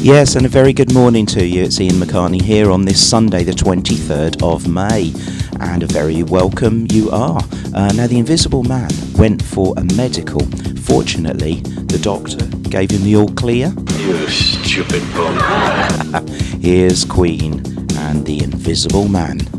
Yes, and a very good morning to you. It's Ian McCartney here on this Sunday, the 23rd of May, and a very welcome you are. Uh, now, the Invisible Man went for a medical. Fortunately, the doctor gave him the all clear. You stupid bum. Here's Queen and the Invisible Man.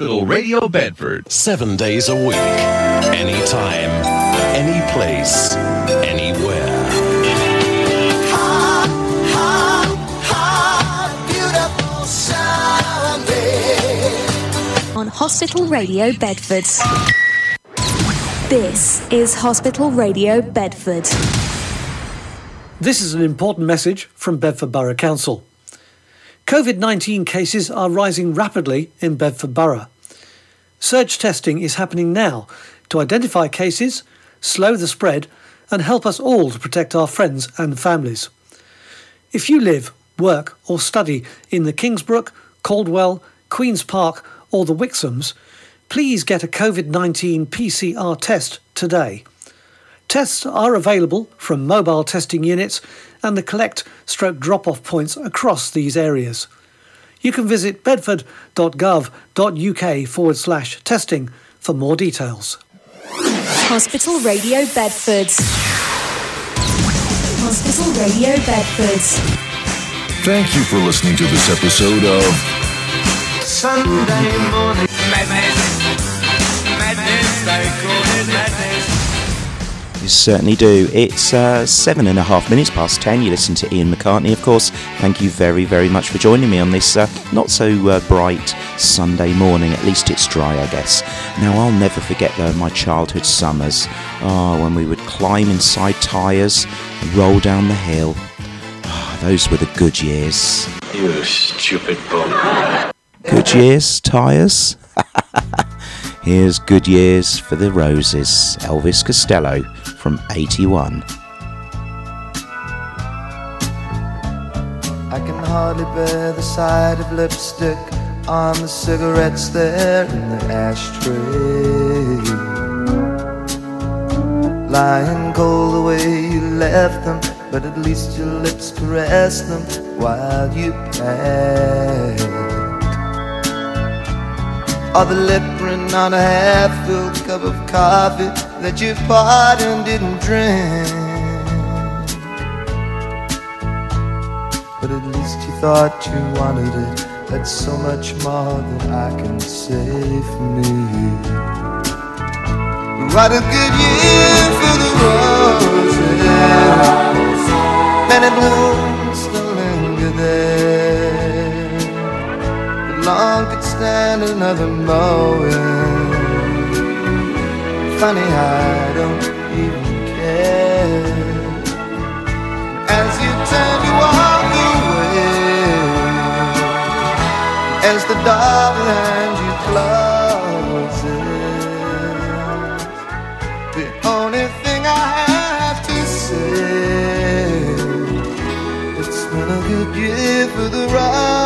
Hospital Radio Bedford. Seven days a week. Anytime. Any place. Anywhere. on Hospital Radio Bedford. This is Hospital Radio Bedford. This is an important message from Bedford Borough Council. COVID 19 cases are rising rapidly in Bedford Borough. Surge testing is happening now to identify cases, slow the spread, and help us all to protect our friends and families. If you live, work, or study in the Kingsbrook, Cauldwell, Queen's Park, or the Wixams, please get a COVID 19 PCR test today. Tests are available from mobile testing units and the collect stroke drop off points across these areas. You can visit bedford.gov.uk forward slash testing for more details. Hospital Radio Bedford. Hospital Radio Bedford. Thank you for listening to this episode of Sunday morning madness, madness they call You certainly do. It's uh, seven and a half minutes past ten. You listen to Ian McCartney, of course. Thank you very, very much for joining me on this uh, not so uh, bright Sunday morning. At least it's dry, I guess. Now, I'll never forget, though, my childhood summers. Oh, when we would climb inside tyres and roll down the hill. Oh, those were the good years. You stupid bum. Good years, tyres? Here's Good Years for the Roses, Elvis Costello from 81. I can hardly bear the sight of lipstick on the cigarettes there in the ashtray. Lying cold the way you left them, but at least your lips caressed them while you passed. Or the lip on a half-filled cup of coffee that you and didn't drink. But at least you thought you wanted it. That's so much more than I can say for me. What a good year for the roses. Many blooms still linger there. But long could stand another mowing. Funny, I don't even care. As you turn to walk away, as the door behind you closes, the only thing I have to say, it's been a good year for the roses.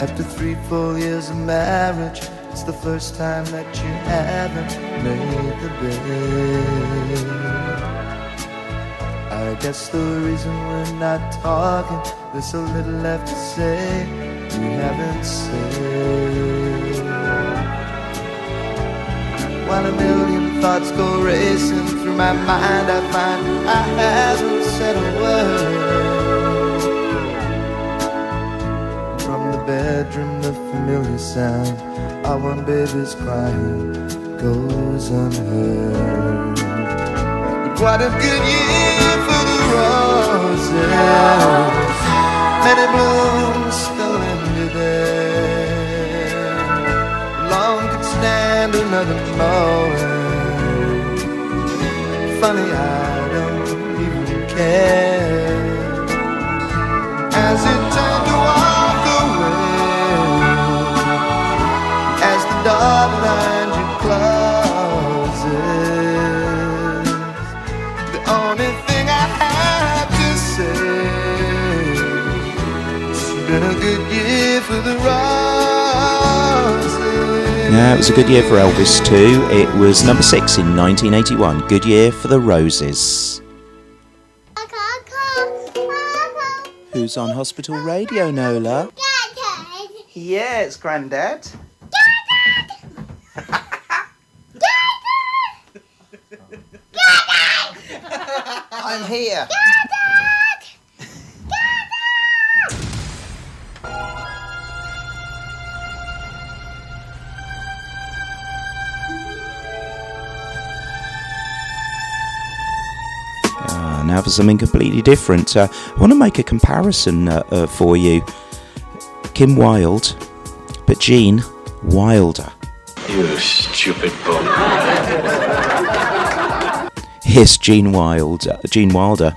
After three full years of marriage, it's the first time that you haven't made the bed. I guess the reason we're not talking, there's so little left to say we haven't said. While a million thoughts go racing through my mind, I find I haven't said a word. Bedroom, the familiar sound of when baby's crying goes unheard. What a good year for the roses. Many blooms still linger there. Long could stand another moment. Funny, I don't even care. As you turn Yeah, it was a good year for Elvis too. It was number six in 1981. Good year for the Roses. Who's on hospital radio, Nola? Yeah, it's Grandad. I'm here. Something completely different. Uh, I want to make a comparison uh, uh, for you. Kim Wilde, but Gene Wilder. You stupid bum. Yes, Gene Wilder, Gene Wilder,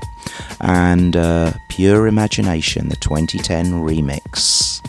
and uh, Pure Imagination, the 2010 remix.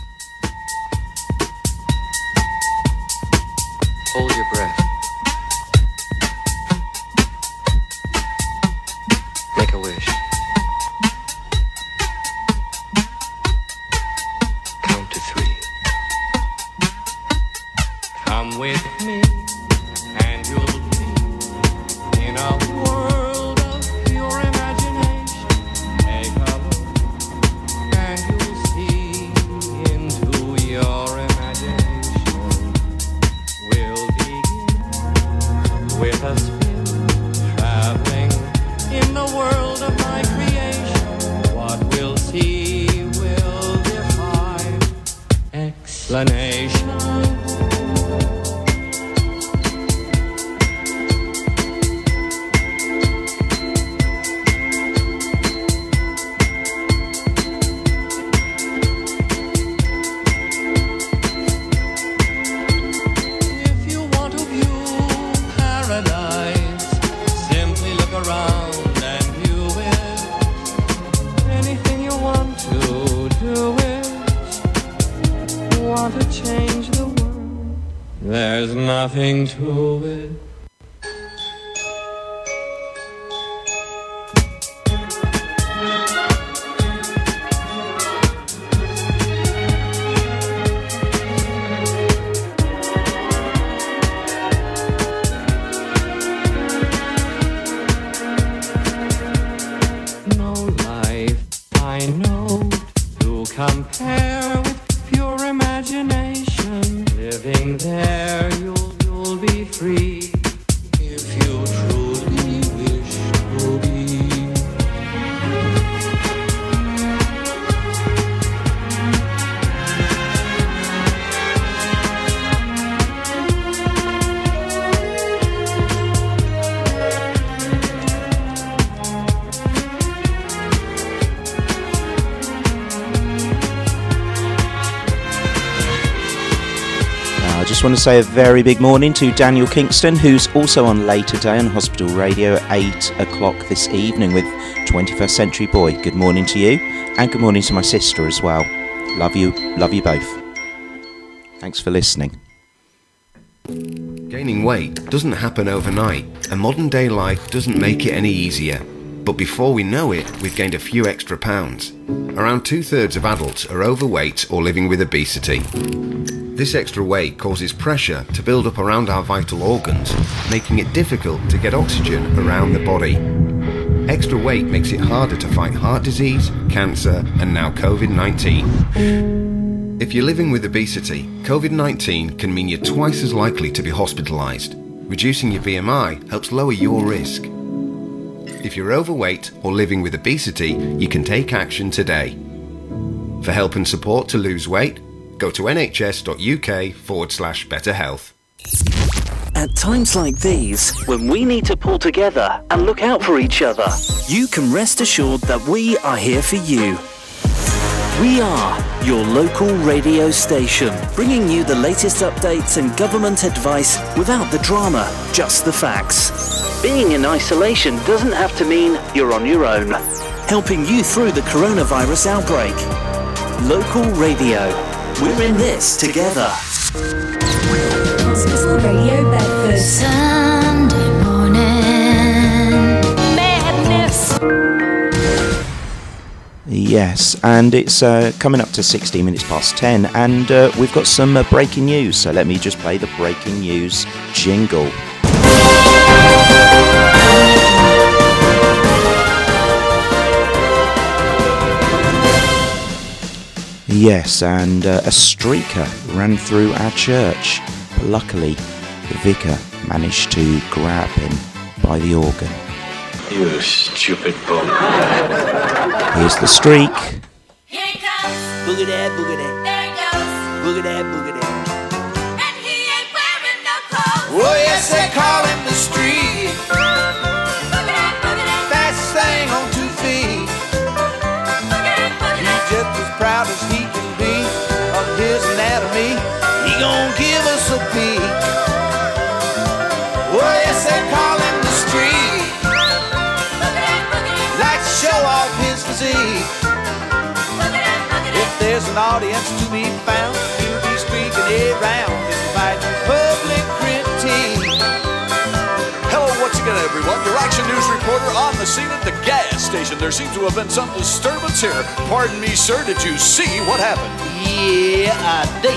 Say a very big morning to Daniel Kingston, who's also on later day on Hospital Radio at 8 o'clock this evening with 21st Century Boy. Good morning to you, and good morning to my sister as well. Love you, love you both. Thanks for listening. Gaining weight doesn't happen overnight, and modern day life doesn't make it any easier. But before we know it, we've gained a few extra pounds. Around two thirds of adults are overweight or living with obesity. This extra weight causes pressure to build up around our vital organs, making it difficult to get oxygen around the body. Extra weight makes it harder to fight heart disease, cancer, and now COVID 19. If you're living with obesity, COVID 19 can mean you're twice as likely to be hospitalised. Reducing your BMI helps lower your risk. If you're overweight or living with obesity, you can take action today. For help and support to lose weight, go to nhs.uk forward slash better health. At times like these, when we need to pull together and look out for each other, you can rest assured that we are here for you. We are your local radio station, bringing you the latest updates and government advice without the drama, just the facts. Being in isolation doesn't have to mean you're on your own. Helping you through the coronavirus outbreak. Local radio. We're in this together. Hospital Radio Bedford. Sunday morning. Madness. Yes, and it's uh, coming up to 16 minutes past 10, and uh, we've got some uh, breaking news. So let me just play the breaking news jingle. Yes, and uh, a streaker ran through our church, but luckily the vicar managed to grab him by the organ. You stupid bum. Here's the streak. Boogie that, boogie that. There goes. Boogie that, boogie that. Oh, yes, they call him an audience to be found, he'll be streaking around, inviting public critique. Hello, once again, everyone. Your Action News reporter on the scene at the gas station. There seems to have been some disturbance here. Pardon me, sir. Did you see what happened? Yeah, I did.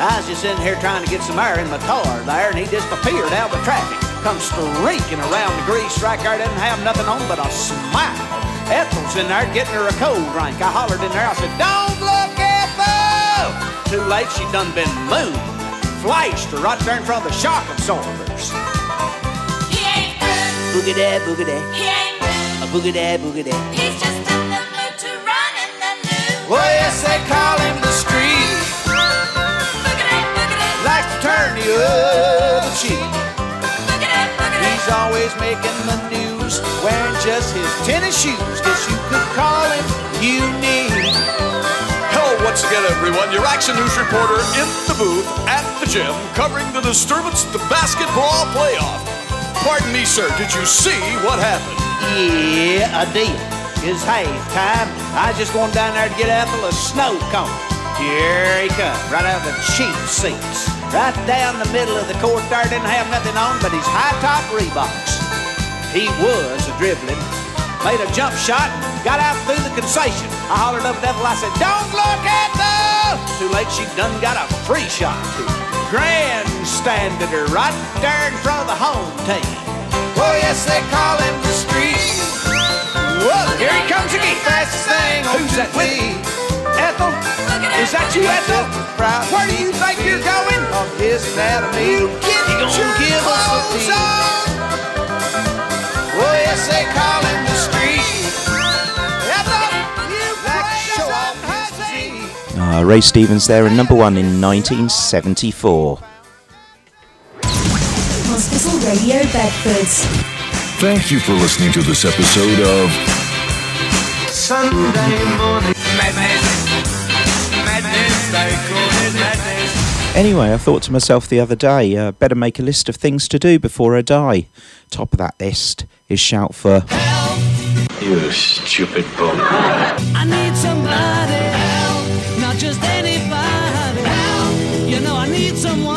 I was just sitting here trying to get some air in my car there, and he disappeared out of the traffic. Come streaking around the grease striker, didn't have nothing on but a smile. Ethel's in there getting her a cold drink. I hollered in there, I said, Don't! Too late, she done been mooned. Flashed her right there in front of the shock absorbers. Boogie that, boogie that. A boogie that, boogie that. He's just in the mood to run in the news. Well, yes, they call him the Streak. Likes to turn the other cheek. He's always making the news, wearing just his tennis shoes. Guess you could call him unique. Once again, everyone. Your Action News reporter in the booth at the gym covering the disturbance the basketball playoff. Pardon me, sir. Did you see what happened? Yeah, I did. It's halftime. I was just going down there to get Ethel a snow cone. Here he come, right out of the cheap seats. Right down the middle of the court there, didn't have nothing on but his high-top Reeboks. He was a dribbling, made a jump shot, got out through the concession. I hollered up devil, I said, don't look at the... Too late, she done got a free shot grandstanded her right there in front of the home team. Oh, yes, they call him the Streak. Whoa, here he comes again. Fastest thing on Who's that with? Ethel? Is that you, Ethel? Where do you think you're going? Of his anatomy. Get He gonna your give us a. Oh, yes, they call him the Uh, Ray Stevens there in number one in 1974. Hospital Radio Bedford. Thank you for listening to this episode of Sunday morning madness. Madness, they call it madness. Anyway, I thought to myself the other day, uh, better make a list of things to do before I die. Top of that list is shout for Help! You stupid bum. I need somebody someone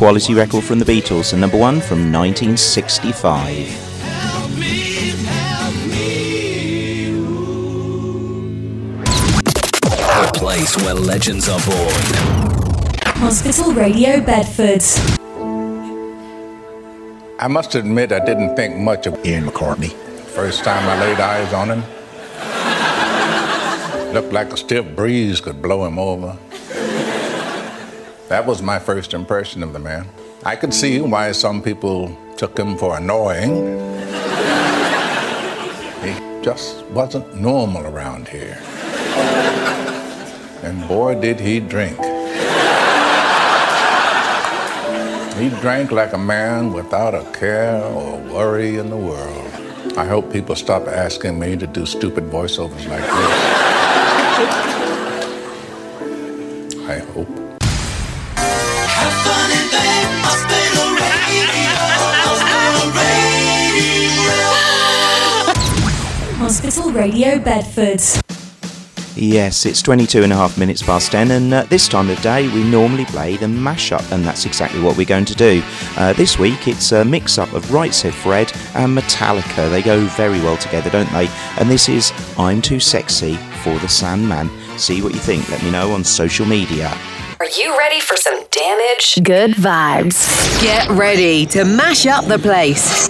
quality record from the Beatles, and number one from 1965. Help me, help me. The place where legends are born. Hospital Radio Bedford. I must admit, I didn't think much of Ian McCartney. First time I laid eyes on him, looked like a stiff breeze could blow him over. That was my first impression of the man. I could see why some people took him for annoying. He just wasn't normal around here. And boy, did he drink. He drank like a man without a care or worry in the world. I hope people stop asking me to do stupid voiceovers like this. I hope. Hospital radio. Bedford. Yes, it's 22 and a half minutes past 10, and uh, this time of day we normally play the mashup, and that's exactly what we're going to do. Uh, this week it's a mix up of Right Said Fred and Metallica. They go very well together, don't they? And this is I'm Too Sexy for the Sandman. See what you think. Let me know on social media. Are you ready for some damage? Good vibes. Get ready to mash up the place.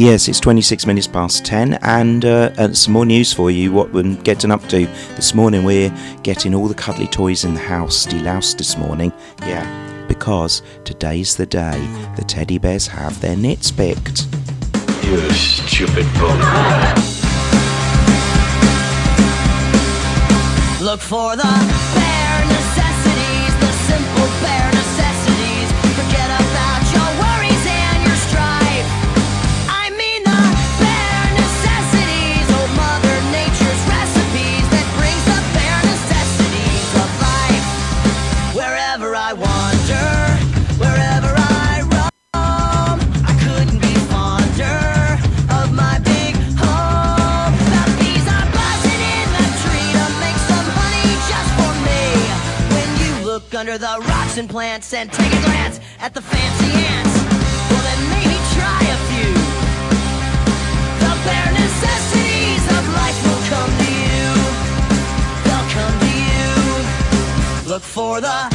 Yes, it's 26 minutes past 10, and, uh, and some more news for you. What we're getting up to this morning, we're getting all the cuddly toys in the house deloused this morning. Yeah, because today's the day the teddy bears have their nits picked. You stupid bum. Look for the the and plants and take a glance at the fancy ants, well then maybe try a few. The bare necessities of life will come to you. They'll come to you. Look for the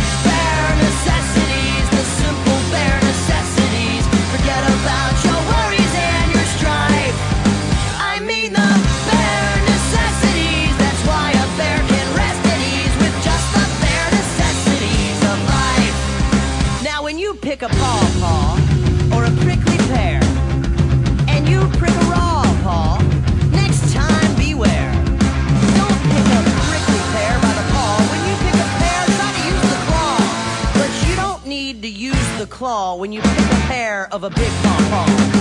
a pawpaw or a prickly pear, and you prick a raw paw, next time beware. Don't pick a prickly pear by the paw. When you pick a pear, try to use the claw. But you don't need to use the claw when you pick a pear of a big pawpaw.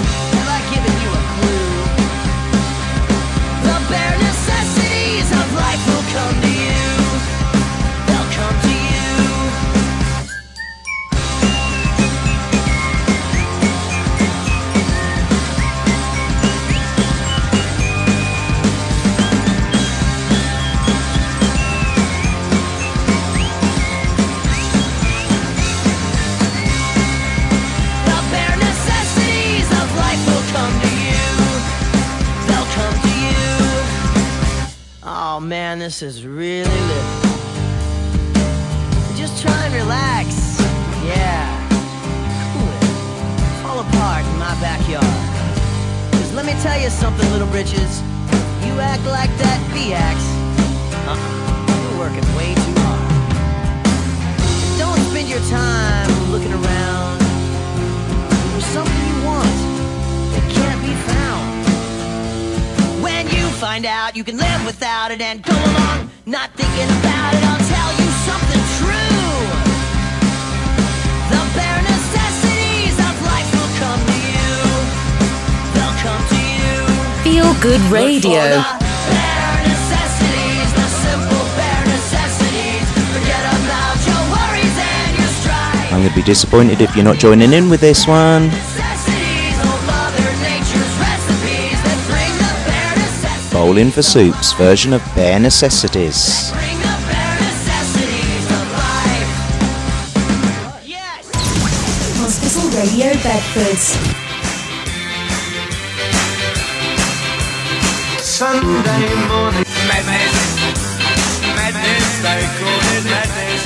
Strife. I'm going to be disappointed if you're not joining in with this one. Necessities, Mother Nature's recipes that bring the bare necessities. Bowling for Soup's version of Bare Necessities. Bring the bare necessities of life. Hospital Radio Bedford. Sunday morning madness, madness, they call it madness.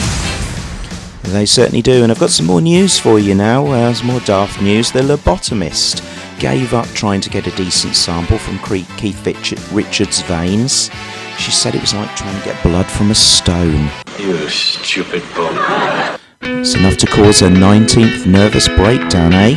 They certainly do, and I've got some more news for you now. Uh, some more daft news. The lobotomist gave up trying to get a decent sample from Keith Richard- Richards' veins. She said it was like trying to get blood from a stone. You stupid bum. It's enough to cause a 19th nervous breakdown, eh?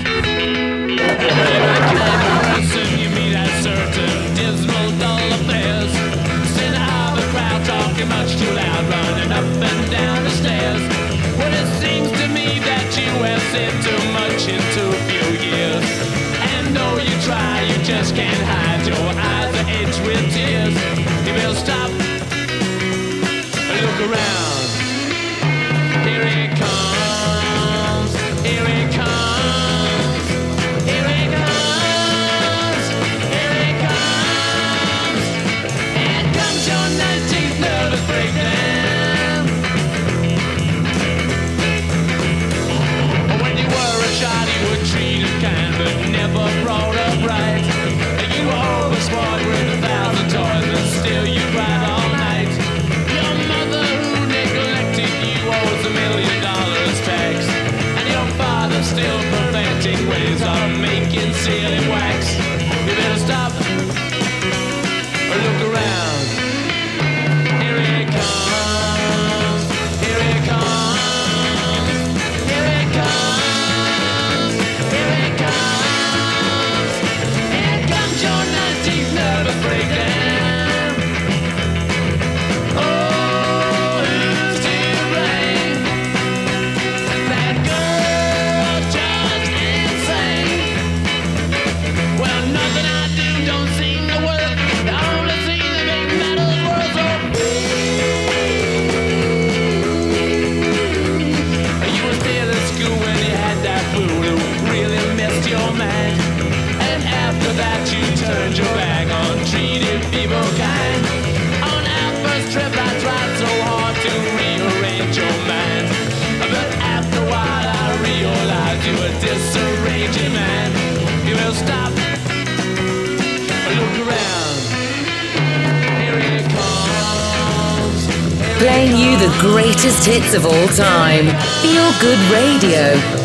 greatest hits of all time. Feel Good Radio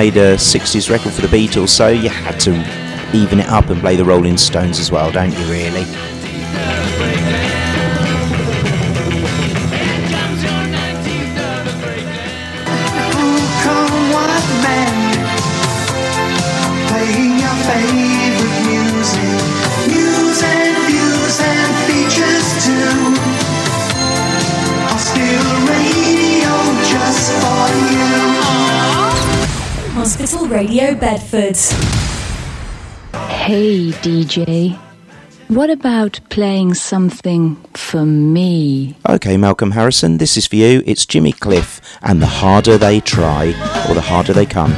made a 60s record for the Beatles, so you had to even it up and play the Rolling Stones as well, don't you, really? Radio Bedford. Hey, DJ. What about playing something for me? Okay, Malcolm Harrison, this is for you. It's Jimmy Cliff and The Harder They Try, or The Harder They Come.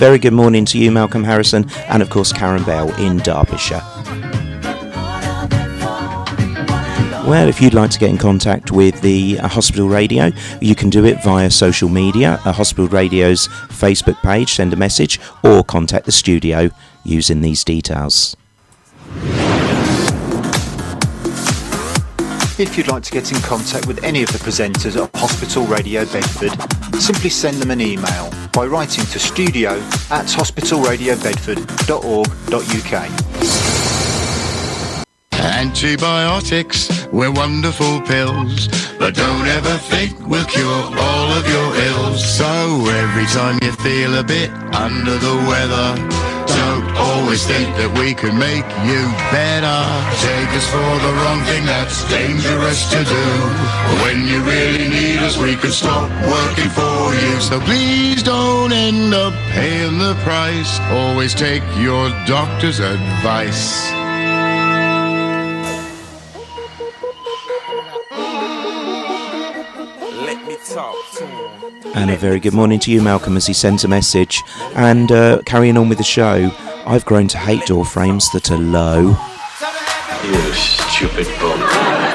Very good morning to you, Malcolm Harrison, and of course, Karen Bell in Derbyshire. Well, if you'd like to get in contact with the uh, Hospital Radio, you can do it via social media, uh, Hospital Radio's Facebook page, send a message, or contact the studio using these details. If you'd like to get in contact with any of the presenters at Hospital Radio Bedford, simply send them an email by writing to studio at hospitalradiobedford.org.uk. Antibiotics, we're wonderful pills, but don't ever think we'll cure all of your ills. So every time you feel a bit under the weather, always think that we can make you better. Take us for the wrong thing, that's dangerous to do. When you really need us, we could stop working for you. So please don't end up paying the price. Always take your doctor's advice. And a very good morning to you, Malcolm, as he sends a message. And uh, carrying on with the show, I've grown to hate door frames that are low. You stupid bum.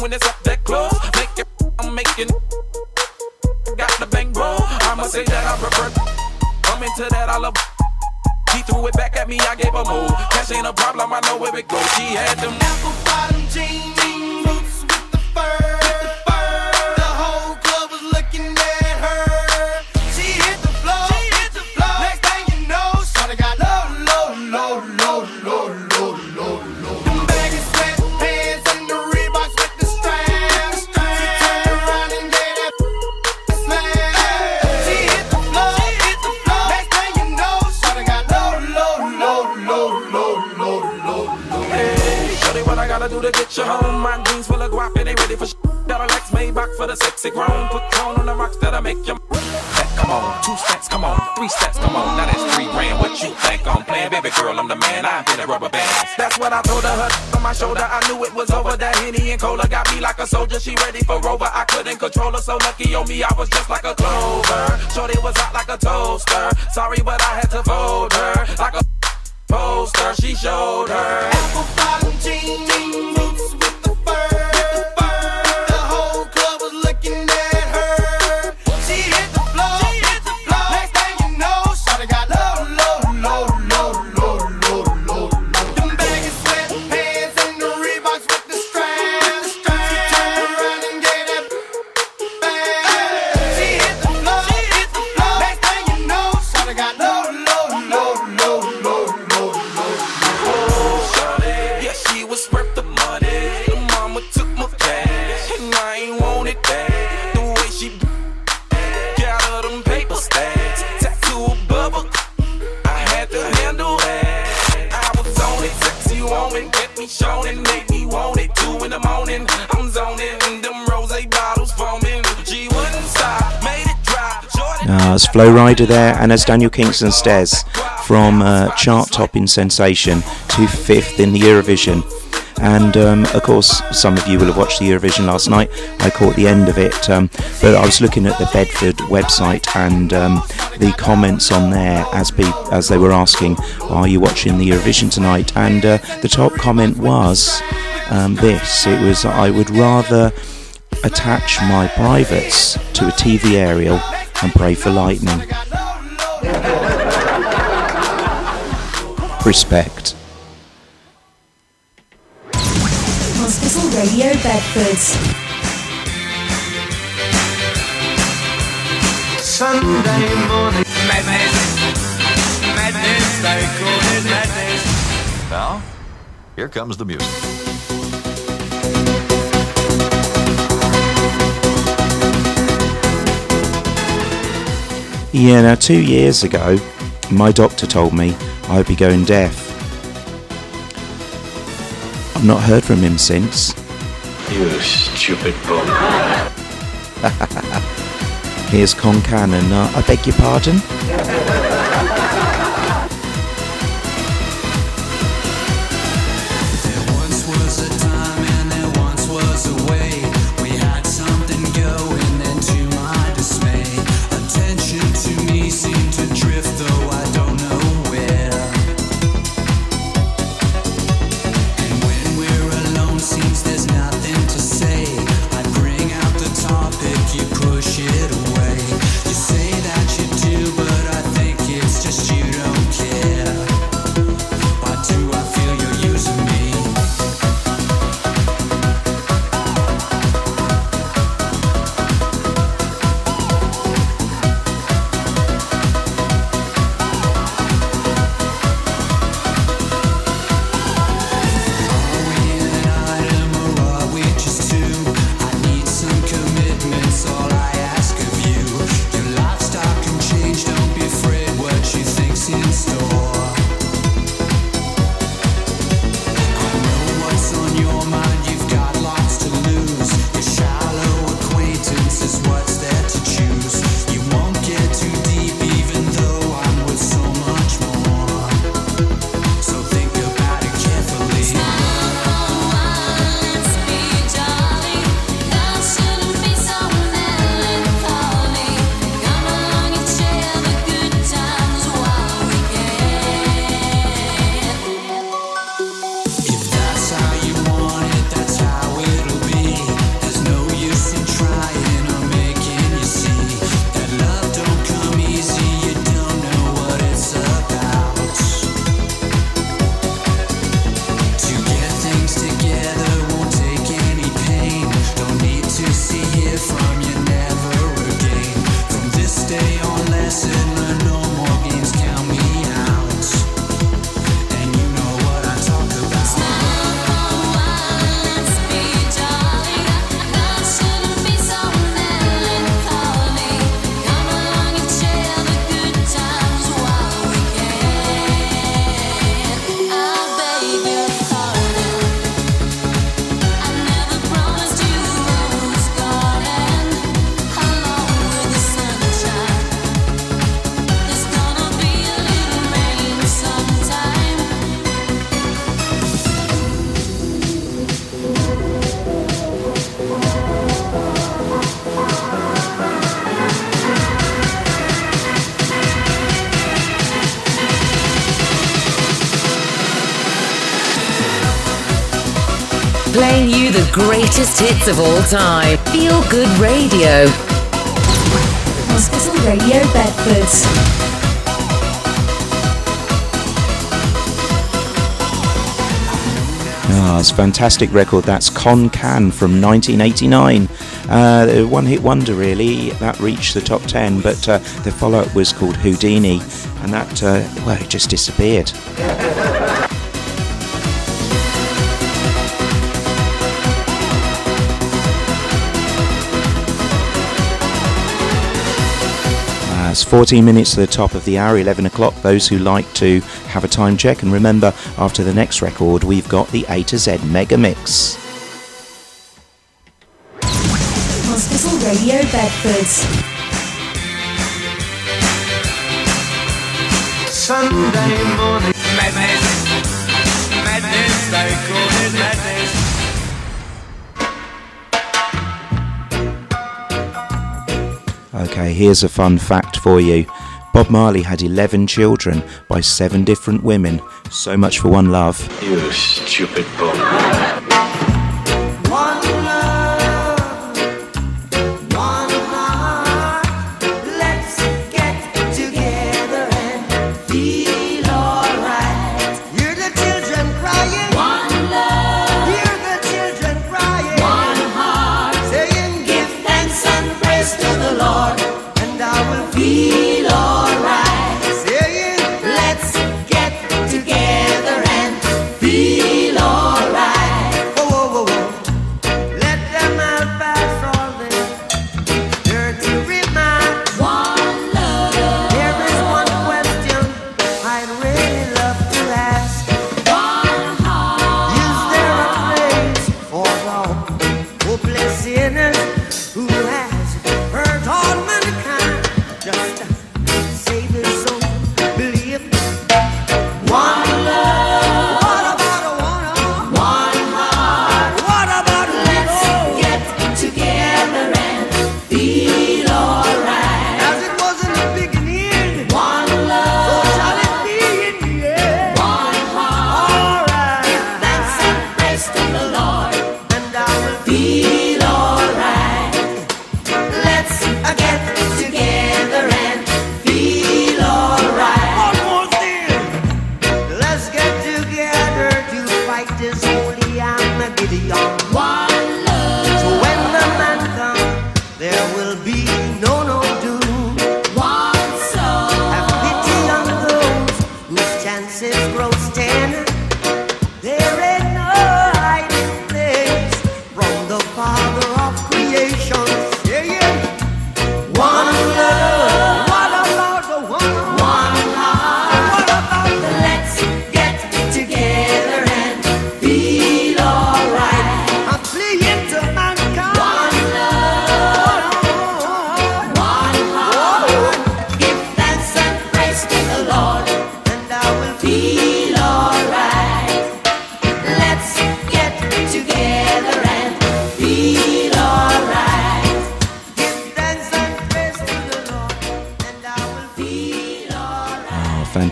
When it's up that close. Make it, I'm making. Got the bang bro. I'ma say that I prefer. I'm into that, I love. He threw it back at me, I gave a move. Cash ain't a problem, I know where it goes. She had them apple bottom jeans, the grown. Put tone on the rocks that'll make you. Come on, two steps, come on, three steps, come on. Now that's three grand. What you think I'm playing, baby girl? I'm the man. I've been a rubber band. That's what I told her. her on my shoulder, I knew it was over. That henny and cola got me like a soldier. She ready for Rover. I couldn't control her, so lucky on me, I was just like a clover. Shorty was hot like a toaster. Sorry, but I had to fold her like a poster. She showed her apple bottom jeans, Uh, Flo Rida there, and as Daniel Kingston says, from uh, chart topping sensation to fifth in the Eurovision. And um, of course, some of you will have watched the Eurovision last night. I caught the end of it, um, but I was looking at the Bedford website and um, the comments on there as as they were asking, "Are you watching the Eurovision tonight?" And uh, the top comment was um, this: "It was I would rather attach my privates to a TV aerial and pray for lightning." Respect. Hospital Radio Bedford. Sunday morning madness, madness, they call it madness. Now, here comes the music. Yeah, now two years ago, my doctor told me I would be going deaf. I've not heard from him since. You stupid bum. Here's Kon Kan uh, I beg your pardon? greatest hits of all time. Feel Good Radio. Hospital Radio Bedford. Ah, it's a fantastic record. That's Kon Kan from 1989. Uh, one hit wonder, really. That reached the top 10, but uh, the follow up was called Houdini, and that, uh, well, it just disappeared. 14 minutes to the top of the hour, 11 o'clock. Those who like to have a time check. And remember, after the next record, we've got the A to Z Mega Mix. Hospital Radio Bedford. Sunday morning madness, madness, they call it madness. Okay, here's a fun fact for you. Bob Marley had 11 children by seven different women. So much for one love. You stupid bum.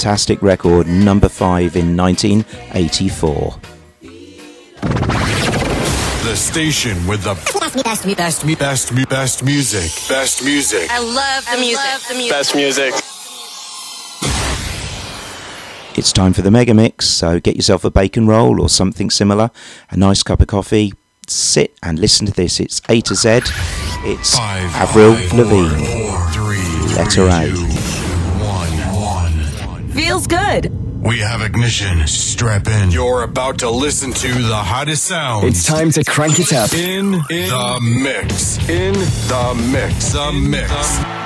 Fantastic record, number five in 1984. The station with the best, best, best, best, best music. Best music. I love the music. the music. Best music. It's time for the mega mix, so get yourself a bacon roll or something similar, a nice cup of coffee, sit and listen to this. It's A to Z. It's Five, Avril Lavigne. Letter A. Feels good. We have ignition. Strap in. You're about to listen to the hottest sounds. It's time to crank it up. In, the mix. In the mix. The mix.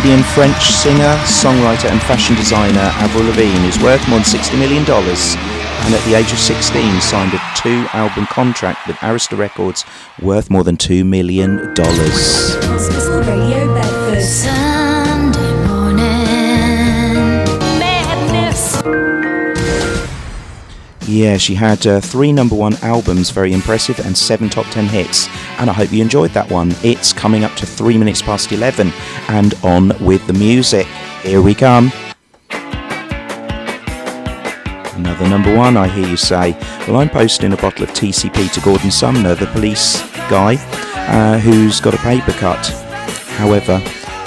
Canadian French singer, songwriter, and fashion designer Avril Lavigne is worth more than $60 million and at the age of 16 signed a two album contract with Arista Records worth more than $2 million. Yeah, she had uh, three number one albums, very impressive, and seven top ten hits. And I hope you enjoyed that one. It's coming up to three minutes past 11 and on with the music. Here we come. Another number one, I hear you say. Well, I'm posting a bottle of TCP to Gordon Sumner, the police guy, uh, who's got a paper cut. However,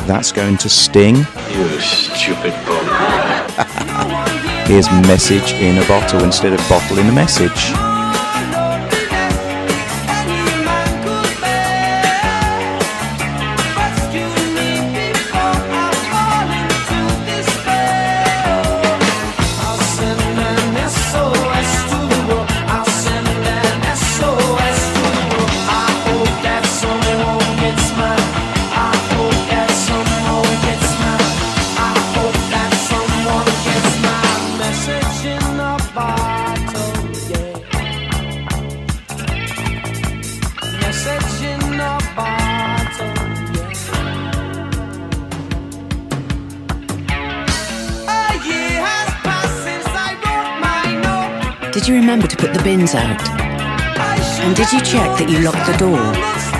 that's going to sting. You stupid bum. Here's message in a bottle instead of bottle in a message. Bins out? And did you check that you locked the door?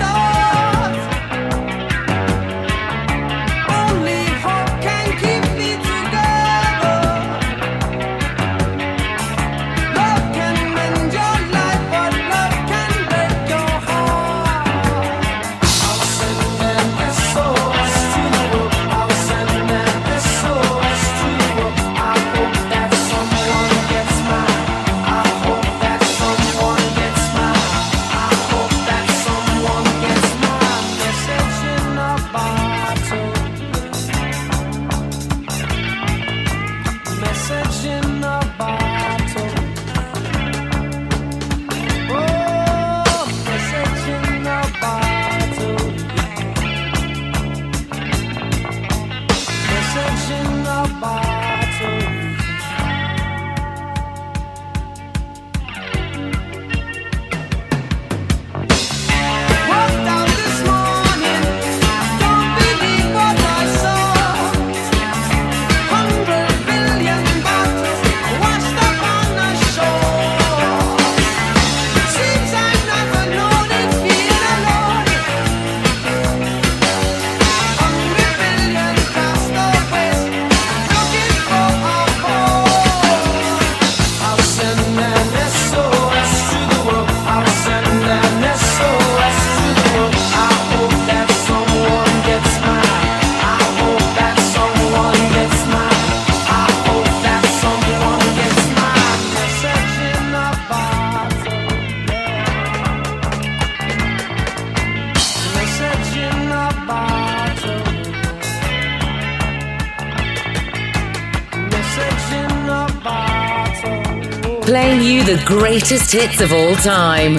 Greatest hits of all time.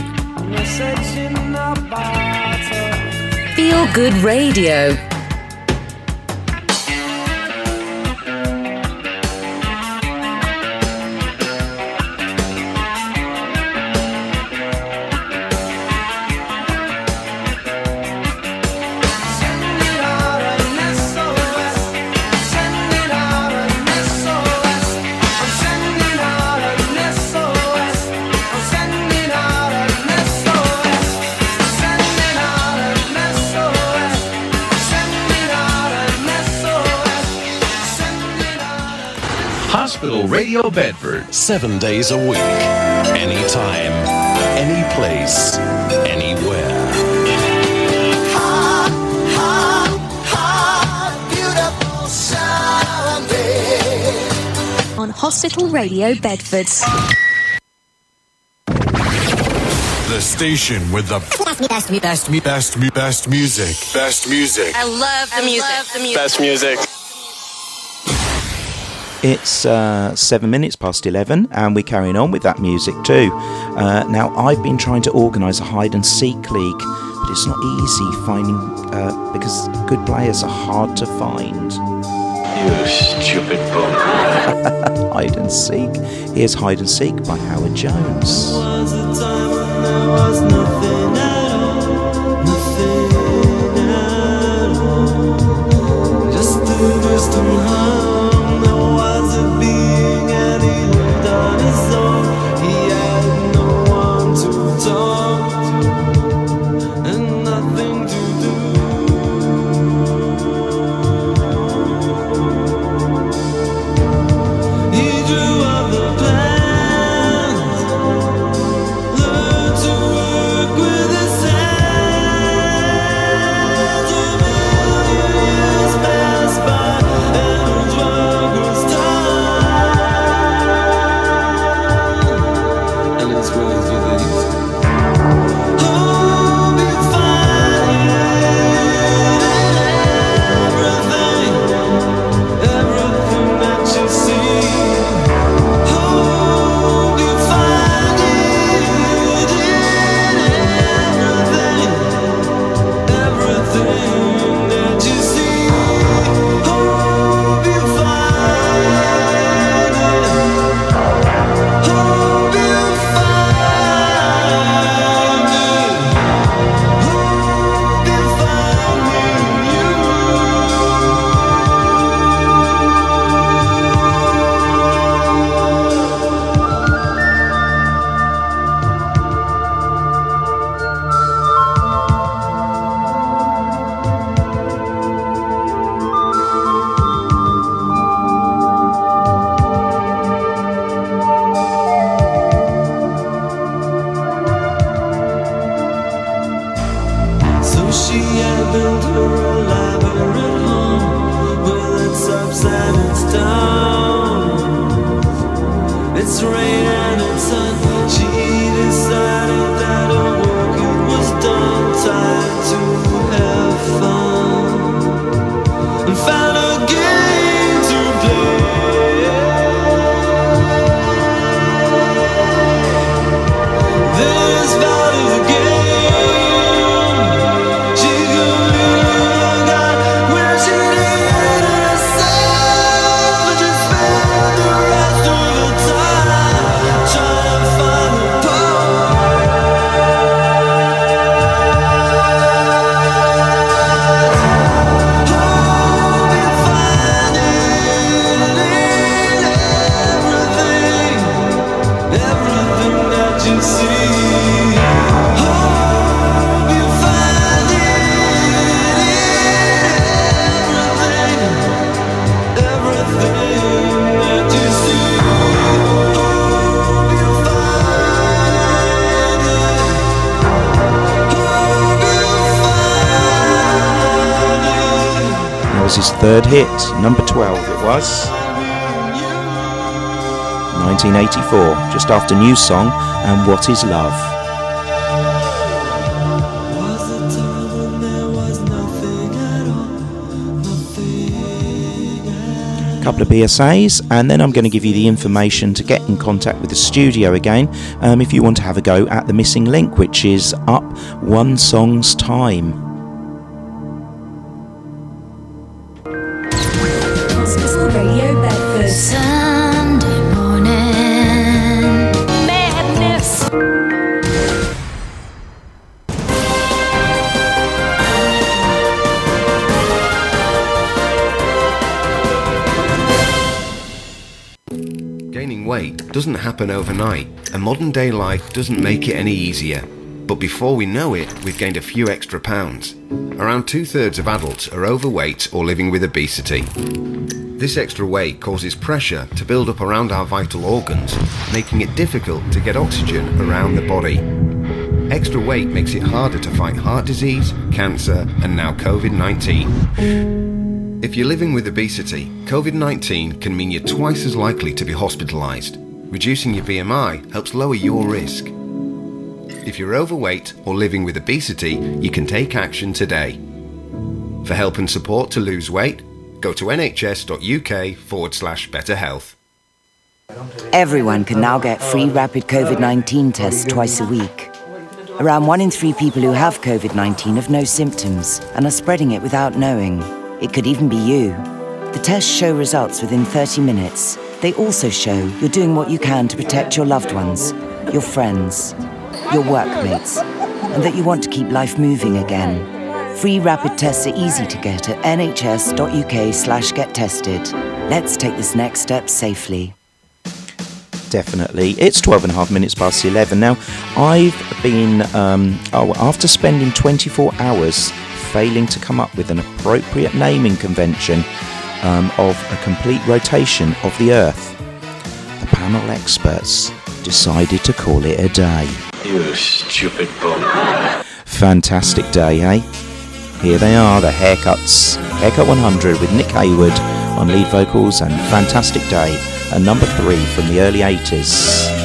Feel good radio. Hospital Radio Bedford. Seven days a week. Anytime. Any place. Anywhere. On Hospital Radio Bedford. The station with the best, best, best, best, best, best music. Best music. I love the music. the music. Best music. It's uh, seven minutes past 11, and we're carrying on with that music too. Uh, now, I've been trying to organise a hide and seek league, but it's not easy finding uh, because good players are hard to find. You stupid bum. hide and seek. Here's Hide and Seek by Howard Jones. Just number 12 it was. 1984, just after New Song and What Is Love. A couple of PSAs, and then I'm going to give you the information to get in contact with the studio again um, if you want to have a go at the missing link, which is up one song's time. Happen overnight, and modern day life doesn't make it any easier. But before we know it, we've gained a few extra pounds. Around two thirds of adults are overweight or living with obesity. This extra weight causes pressure to build up around our vital organs, making it difficult to get oxygen around the body. Extra weight makes it harder to fight heart disease, cancer, and now COVID 19. If you're living with obesity, COVID 19 can mean you're twice as likely to be hospitalised. Reducing your BMI helps lower your risk. If you're overweight or living with obesity, you can take action today. For help and support to lose weight, go to nhs.uk forward slash better health. Everyone can now get free rapid COVID 19 tests twice a week. Around one in three people who have COVID 19 have no symptoms and are spreading it without knowing. It could even be you. The tests show results within 30 minutes. They also show you're doing what you can to protect your loved ones, your friends, your workmates, and that you want to keep life moving again. Free rapid tests are easy to get at nhs.uk slash get tested. Let's take this next step safely. definitely. It's 12 and a half minutes past 11. Now, I've been, um, oh, after spending 24 hours failing to come up with an appropriate naming convention um, of a complete rotation of the Earth, the panel experts decided to call it a day. You stupid bum. Fantastic day, eh? Here they are, the haircuts. Haircut 100 with Nick Heyward on lead vocals and Fantastic Day, a number three from the early 80s.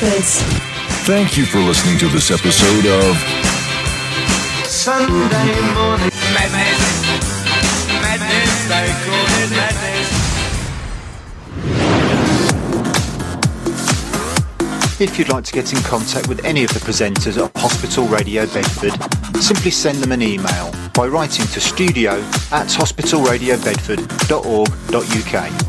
Radio Thank you for listening to this episode of Sunday morning madness, madness, they call it madness. If you'd like to get in contact with any of the presenters at Hospital Radio Bedford, simply send them an email by writing to studio at hospitalradiobedford.org.uk.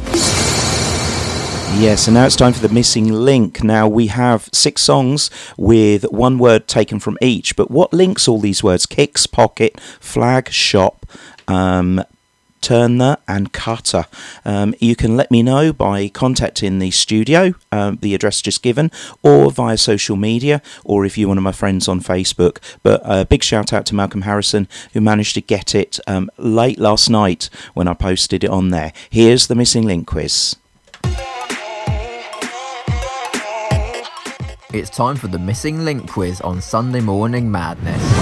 Yes, and now it's time for the missing link. Now we have six songs with one word taken from each, but what links all these words? Kicks, pocket, flag, shop, um, turner, and cutter. Um, you can let me know by contacting the studio, um, the address just given, or via social media, or if you're one of my friends on Facebook. But a big shout out to Malcolm Harrison who managed to get it um, late last night when I posted it on there. Here's the missing link quiz. It's time for the missing link quiz on Sunday Morning Madness.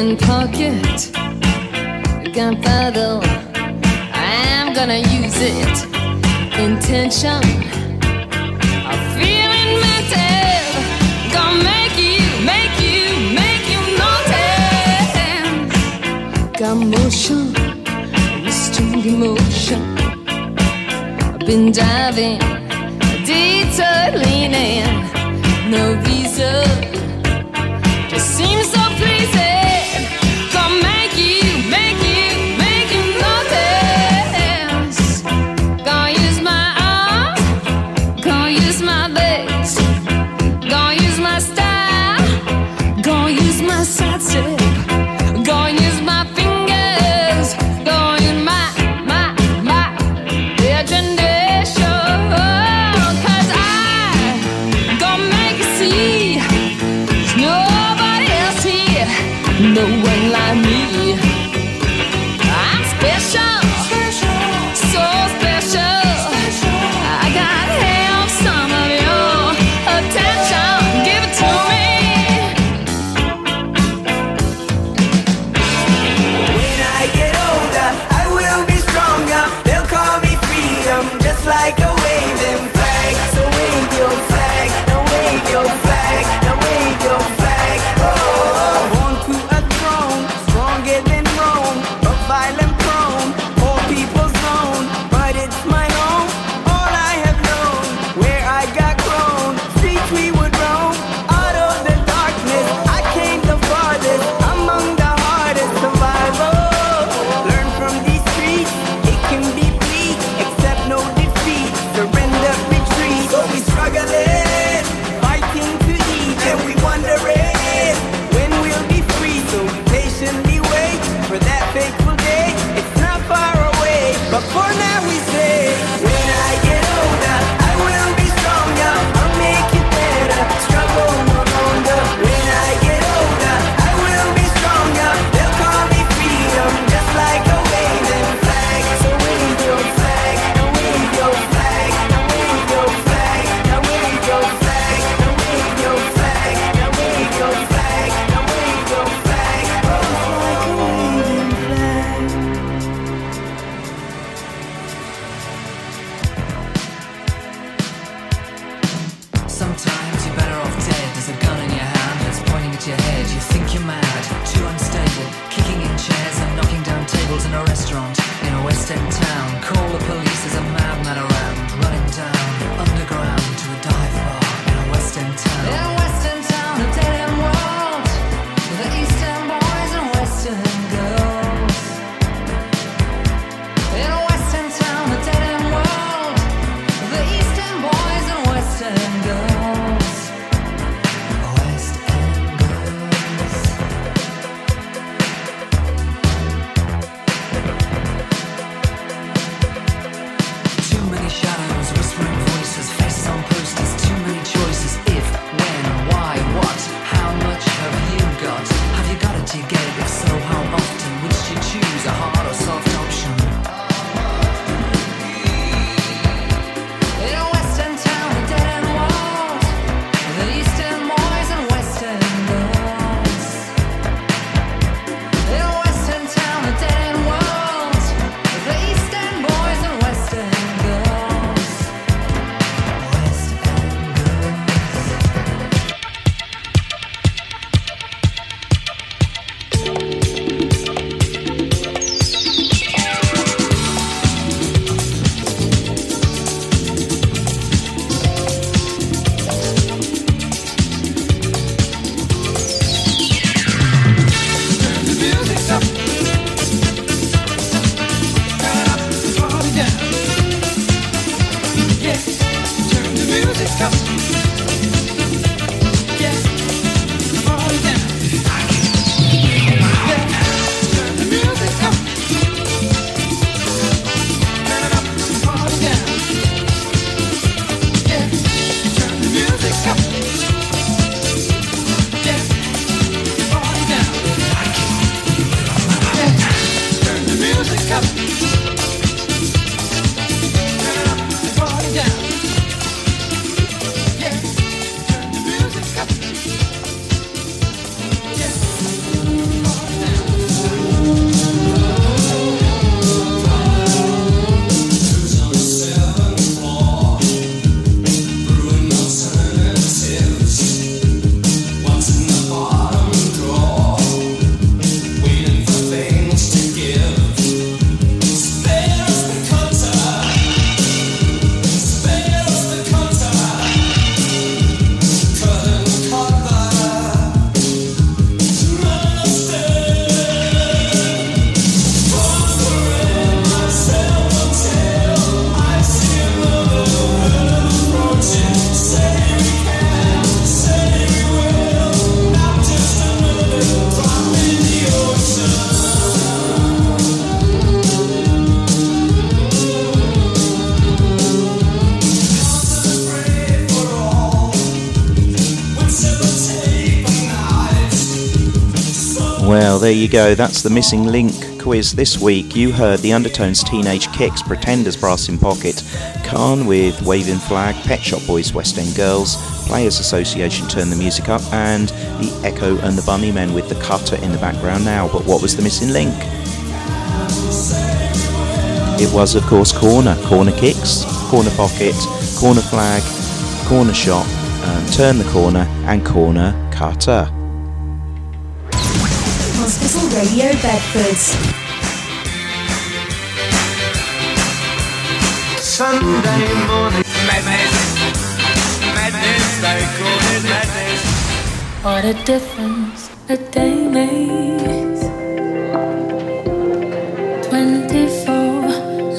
In pocket. Gunpowder. I'm gonna use it. Intention. I'm feeling mental. Gonna make you, make you, make you notice. Got motion, strong emotion. I've been diving, detour leaning. No reason. The music go. That's the missing link quiz this week. You heard the Undertones Teenage Kicks, Pretenders Brass in Pocket, K'naan with Waving Flag, Pet Shop Boys West End Girls, Players Association Turn the Music Up, and the Echo and the Bunnymen with the cutter in the background now. But what was the missing link? It was, of course, Corner. Corner Kicks, Corner Pocket, Corner Flag, Corner Shop, um, Turn the Corner, and Corner Cutter. Hospital Radio Bedford. Sunday morning madness, madness, they call it madness. What a difference a day makes. 24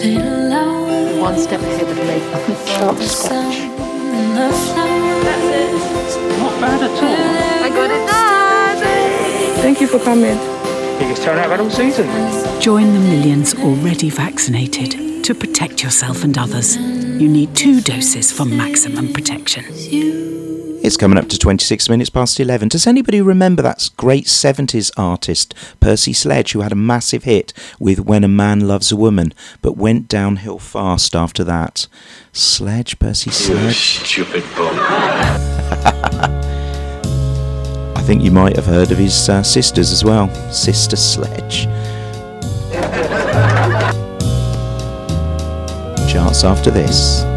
little hours. One step ahead of me. Stop the sun and the flowers. That's it. Not bad at all. I got it done. Thank you for coming. Biggest turnout of adult season. Join the millions already vaccinated to protect yourself and others. You need two doses for maximum protection. It's coming up to 26 minutes past 11. Does anybody remember that great 70s artist, Percy Sledge, who had a massive hit with When a Man Loves a Woman, but went downhill fast after that? Sledge, Percy Sledge. You Sledge. stupid bum. I think you might have heard of his uh, sisters as well. Sister Sledge. Charts after this.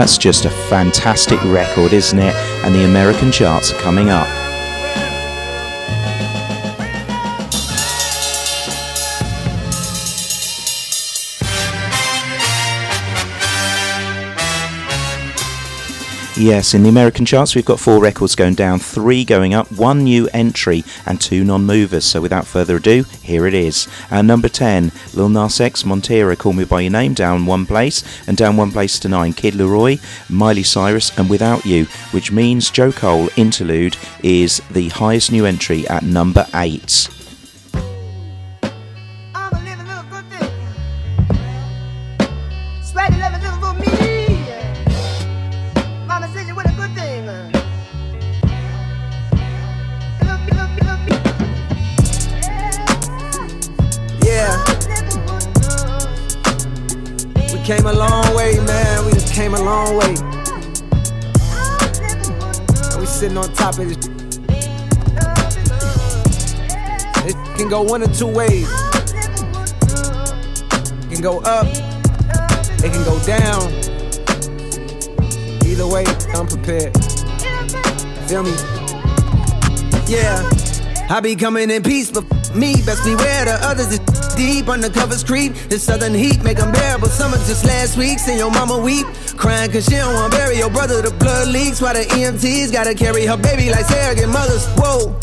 That's just a fantastic record, isn't it? And the American charts are coming up. Yes, in the American charts, we've got four records going down, three going up, one new entry, and two non movers. So without further ado, here it is. At number 10, Lil Nas X, Montero, Call Me By Your Name, down one place, and down one place to nine, Kid LAROI, Miley Cyrus, and Without You, which means J. Cole Interlude is the highest new entry at number 8. One or two ways. It can go up. It can go down. Either way, I'm prepared. Feel me? Yeah. I be coming in peace, but me best beware the others is deep undercovers creep. The southern heat make them bearable. Summer just last week, seen your mama weep, crying cause she don't wanna bury your brother. The blood leaks while the EMTs gotta carry her baby like surrogate mothers. Whoa.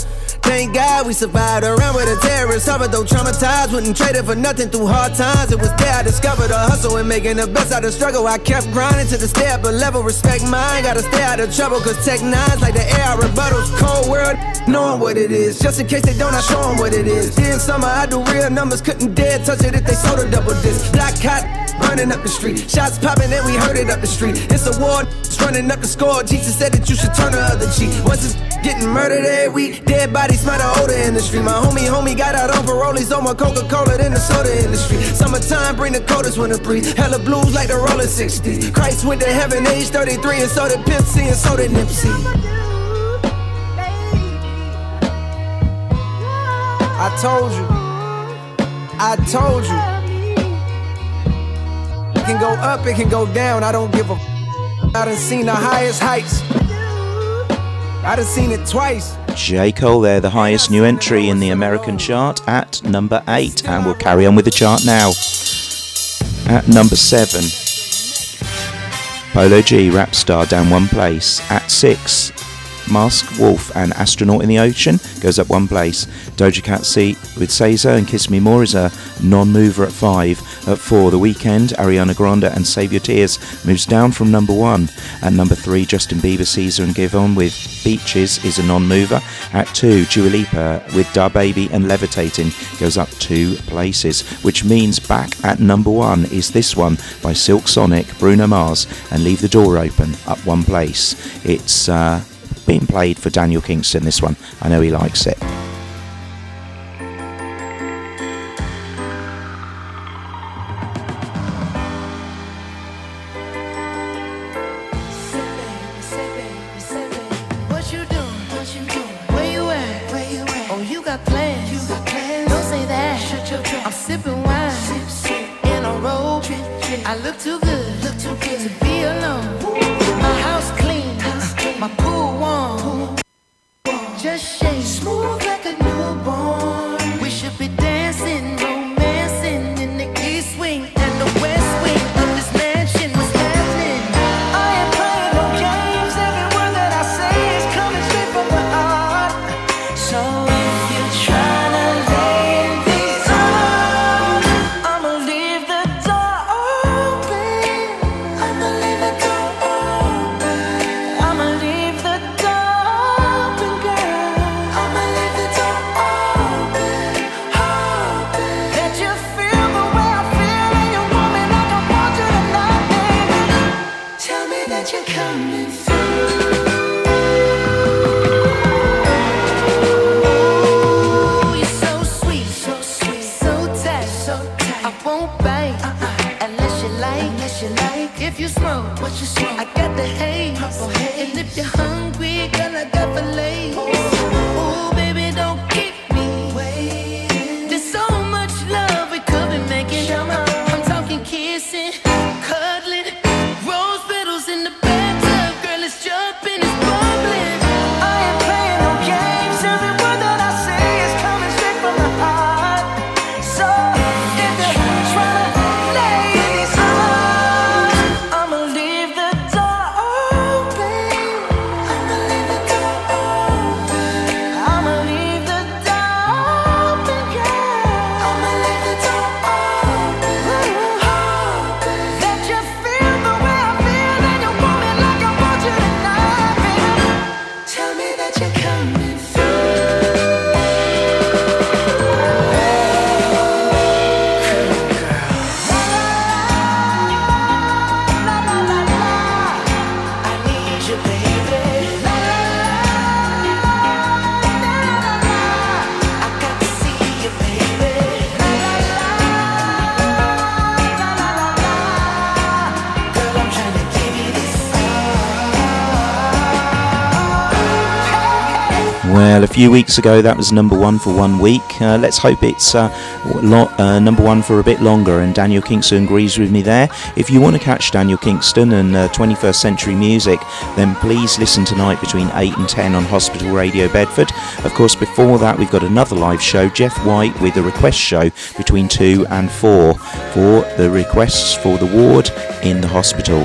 Thank God we survived around with a terrorist. Suffered though traumatized, wouldn't trade it for nothing through hard times. It was there I discovered a hustle and making the best out of struggle. I kept grinding to the stay up a level, respect mine. Gotta stay out of trouble, cause tech nines like the air I rebuttals. Cold world, knowing what it is. Just in case they don't, I show 'em what it is. In summer, I do real numbers, couldn't dare touch it if they sold a double disc. Black hot, burning up the street. Shots popping and we heard it up the street. It's a war, running up the score. Jesus said that you should turn the other cheek. Once it's getting murdered every week, dead bodies smell the odor in the street. My homie, homie got out on parole. He's on more Coca-Cola than the soda industry. Summertime bring the coldest winter breeze. Hella blues like the rolling 60s. Christ went to heaven age 33 and so did C and so did Nipsey. I told you. I told you. It can go up, it can go down. I don't give a. F- I done seen the highest heights. I done seen it twice. J. Cole there, the highest new entry in the American chart at number 8. And we'll carry on with the chart now. At number 7, Polo G, Rap Star, down one place. At 6, Mask Wolf and Astronaut in the Ocean goes up one place. Doja Cat C with SZA and Kiss Me More is a non mover at 5. At 4, The Weeknd, Ariana Grande and Save Your Tears moves down from number 1. At number 3, Justin Bieber, Caesar and Giveon with Peaches is a non mover. At 2, Dua Lipa with DaBaby and Levitating goes up two places, which means back at number 1 is this one by Silk Sonic, Bruno Mars and Leave the Door Open up one place. It's uh, being played for Daniel Kingston, this one. I know he likes it. Few weeks ago that was number one for one week. Uh, let's hope it's uh, lo- uh, number one for a bit longer. And Daniel Kingston agrees with me there. If you want to catch Daniel Kingston and uh, 21st century music, then please listen tonight between 8 and 10 on Hospital Radio Bedford. Of course, before that, we've got another live show, Jeff White with a request show between 2 and 4 for the requests for the ward in the hospital.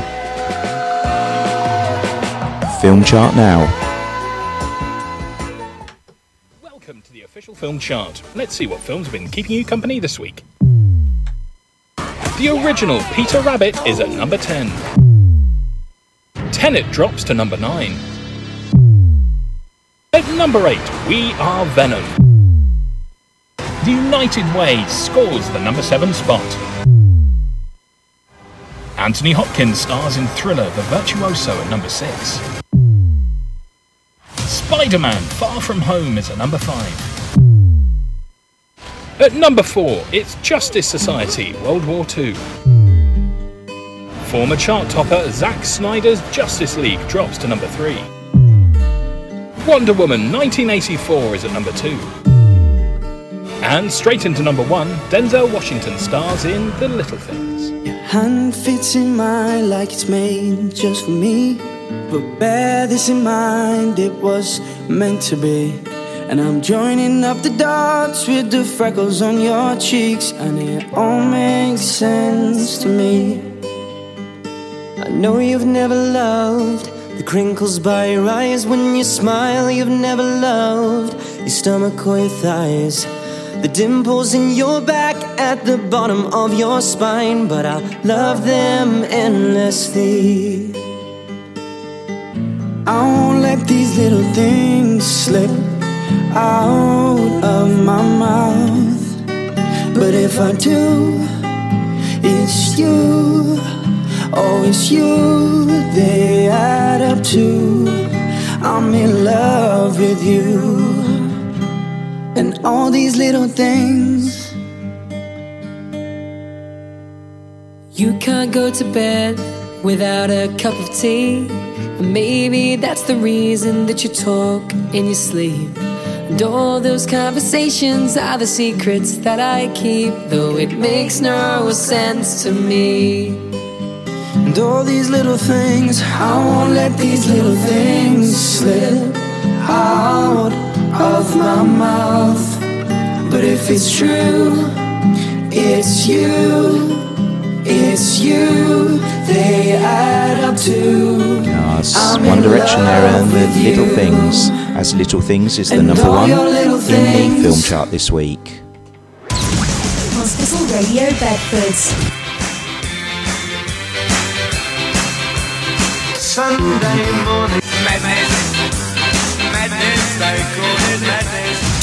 Film chart now. Film chart. Let's see what films have been keeping you company this week. The original Peter Rabbit is at number 10. Tenet drops to number 9. At number 8, We Are Venom. The United Way scores the number 7 spot. Anthony Hopkins stars in thriller The Virtuoso at number 6. Spider Man Far From Home is at number 5. At number 4, it's Justice Society World War II. Former chart topper Zack Snyder's Justice League drops to number 3. Wonder Woman 1984 is at number 2. And straight into number 1, Denzel Washington stars in The Little Things. Your Hand fits in mine like it's made just for me. But bear this in mind, it was meant to be. And I'm joining up the dots with the freckles on your cheeks, and it all makes sense to me. I know you've never loved the crinkles by your eyes when you smile. You've never loved your stomach or your thighs. The dimples in your back at the bottom of your spine, but I'll love them endlessly. I won't let these little things slip out of my mouth. But if I do, it's you, oh, it's you they add up to. I'm in love with you, and all these little things. You can't go to bed without a cup of tea. Maybe that's the reason that you talk in your sleep. And all those conversations are the secrets that I keep, though it makes no sense to me. And all these little things, I won't let these little things slip out of my mouth. But if it's true, it's you, it's you, they add up to. Yes, One Direction there and with with Little. Things, as Little Things is the And number one in the film chart this week. Hospital Radio Bedford. Sunday morning madness, madness, they call it madness.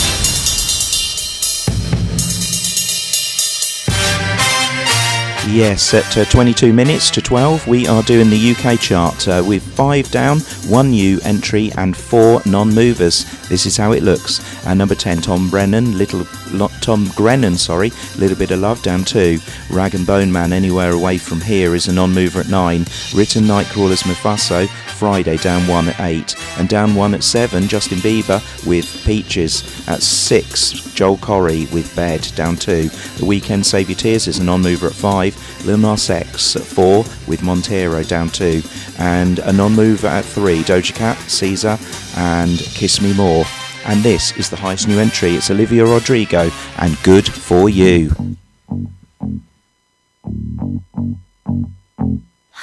Yes, at uh, 22 minutes to 12, we are doing the UK chart uh, with five down, one new entry, and four non-movers. This is how it looks. And number 10, Tom Brennan, little lo- Tom Grennan, sorry, little bit of love down two. Rag and Bone Man, anywhere away from here is a non-mover at nine. Riton Nightcrawlers Mufasa, Friday down one at eight, and down one at seven. Justin Bieber with Peaches at six. Joel Corry with Bed down two. The Weeknd Save Your Tears is a non-mover at five. Lil Nas X at four with Montero down two, and a non-mover at three. Doja Cat, SZA, and Kiss Me More. And this is the highest new entry. It's Olivia Rodrigo and Good for You.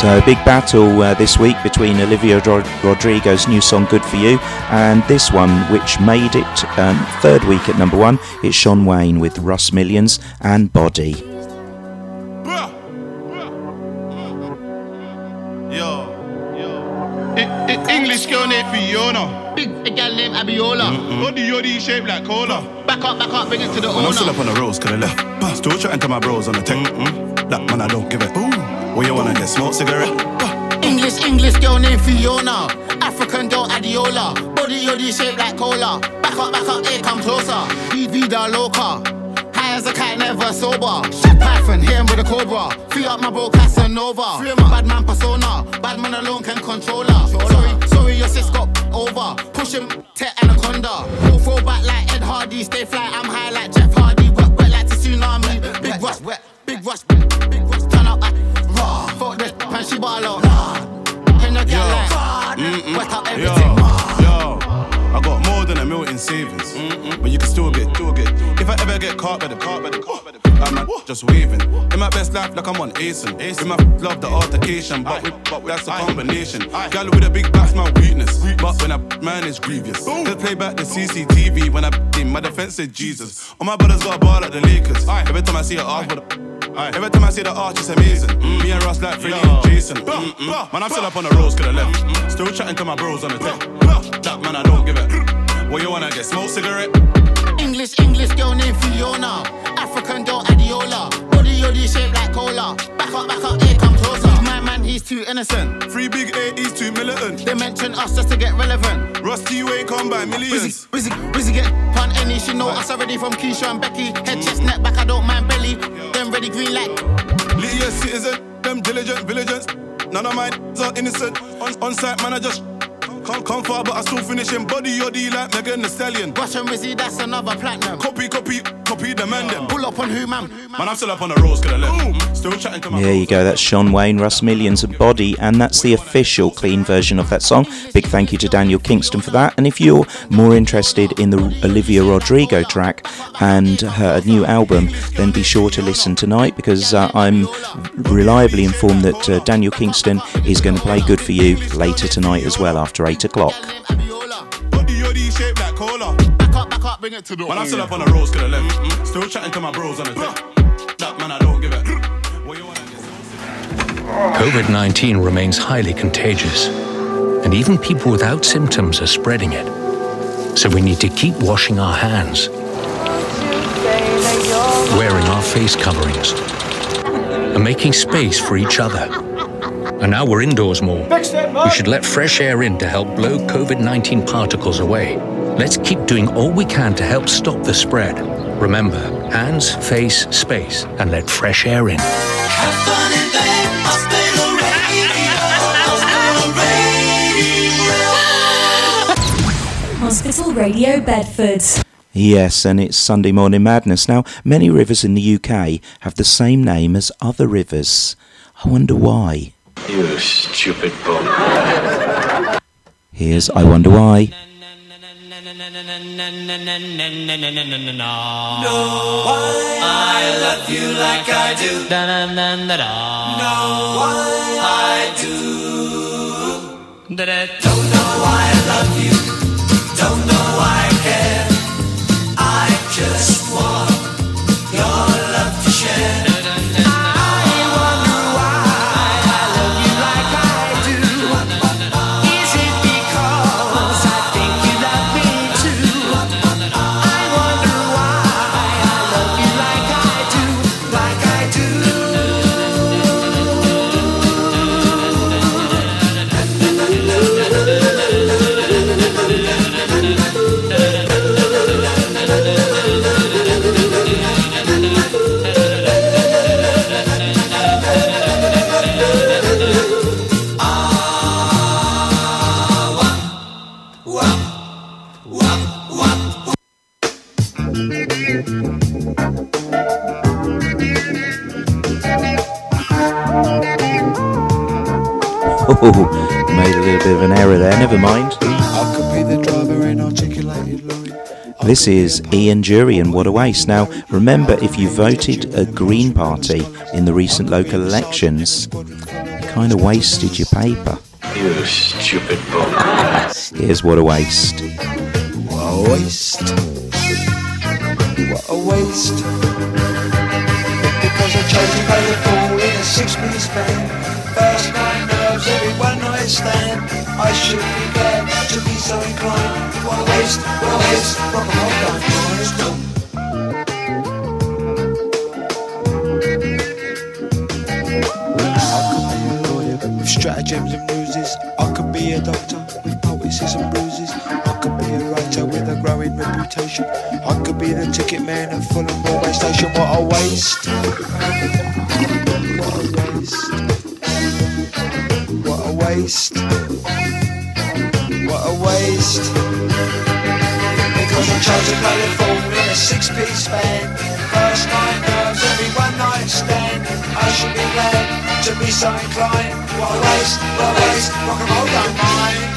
So, a big battle uh, this week between Olivia Rod- Rodrigo's new song Good For You and this one, which made it um, third week at number one. It's Tion Wayne with Russ Millions and Body. Yo, yo. I, I, English girl named Fiona. Big a gal named Abiola. Body yoddy shaped like cola. Back up, back up, bring it to the When I'm still up on the roads, could have left. Still chatting to my bros on the tech. That man, I don't give it. Where you wanna get smoke cigarette? English, English girl named Fiona. African girl Adiola. Body yoddy shaped like cola. Back up, back up, here come closer. Be vida loca. High as a cat, never sober. Shit Python, hit him with a cobra. Free up my bro Casanova. Bad man persona. Bad man alone can control her. Sorry, sorry, your sis got over. Push him, tech anaconda. Go throw back like Ed Hardy. Stay fly, I'm high like get caught by the caught by the caught by the, I'm just waving. In my best life, like I'm on Asen. With my love the altercation, but, we, but that's a combination. Gal with a big back's my weakness, but when I man is grievous. They play back the CCTV when I in my defense said Jesus. All my brothers got a ball like the Lakers. Every time I see a arch with a Every time I see the arch, it's amazing. Mm, me and Ross like Freddie and Jason. Mm-mm. Man, I'm still up on the roads, could have left. Still chatting to my bros on the tech. That man, I don't give it. What you wanna get? Smoke cigarette? English, English girl named Fiona. African girl Adiola. Body yoddy shaped like cola. Back up, back up, here come closer. My man, he's too innocent. Free big A, he's too militant. They mention us just to get relevant. Rusty you ain't come by millions. Rizzy, Rizzy get pun any. She know us already from Keisha and Becky. Head, chest, neck, back, I don't mind belly. Then ready, green light. Lydia citizen, them diligent villagers. None of mine are innocent. On, on site, man, I just can't come far, but I still finishing body yoddy like Megan Thee Stallion. Rush and Rizzy, that's another platinum. Copy, copy, copy the man them. Pull up on who, man? Man, I'm still up on the roads, could have left. Still chatting to my There you go, that's Tion Wayne, Russ Millions and Body, and that's the official clean version of that song. Big thank you to Daniel Kingston for that. And if you're more interested in the Olivia Rodrigo track and her new album, then be sure to listen tonight because uh, I'm reliably informed that uh, Daniel Kingston is going to play Good For You later tonight as well after 8 o'clock. Body yoddy shaped like cola. Back up, back up, bring it to the Man, I'm still up on the roads, could have left. Still chatting to my bros on the tech. That man, I don't give it. COVID 19 remains highly contagious, and even people without symptoms are spreading it. So we need to keep washing our hands, wearing our face coverings, and making space for each other. And now we're indoors more. We should let fresh air in to help blow COVID 19 particles away. Let's keep doing all we can to help stop the spread. Remember, hands, face, space, and let fresh air in. Hospital Radio Bedford. Yes, and it's Sunday Morning Madness. Now, many rivers in the UK have the same name as other rivers. I wonder why. You stupid bum. Here's I Wonder Why. I love you like I do. No, I do. Don't know why Oh, made a little bit of an error there. Never mind. I could be the driver in articulated lorry. This is Ian Dury and What a Waste. Now, remember, if you voted a Green Party in the recent local elections, you kind of wasted your paper. You stupid bum. Here's What a Waste. What a waste. What a waste. Because I chose to play the fool in a six-piece band. First night nerves, every one night stand. I should be glad to be so inclined. What a waste, what a waste. Rock and roll a lawyer with stratagems and ruses. I could be a doctor with poultices and bruises. Be the ticket man at Fulham Railway Station. What a waste! What a waste! What a waste! What a waste! Because I chose to play the fool in a six-piece band. First night nerves, every one night stand. I should be glad to be so inclined. What a waste! What a waste! Rock and roll don't mind.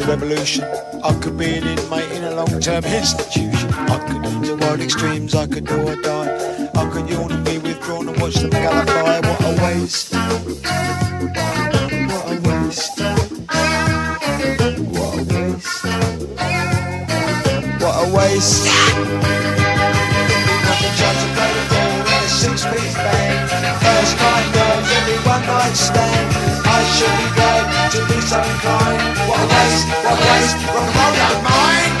The revolution. I could be an inmate in a long-term institution. I could enter wild extremes. I could do or die. I could yawn and be withdrawn and watch them gallify. What a waste! What a waste! What a waste! What a waste! The a six-piece band. First night nerves, every one night stand. I should be to be so inclined. What a waste! What a waste! Rock and roll don't mind.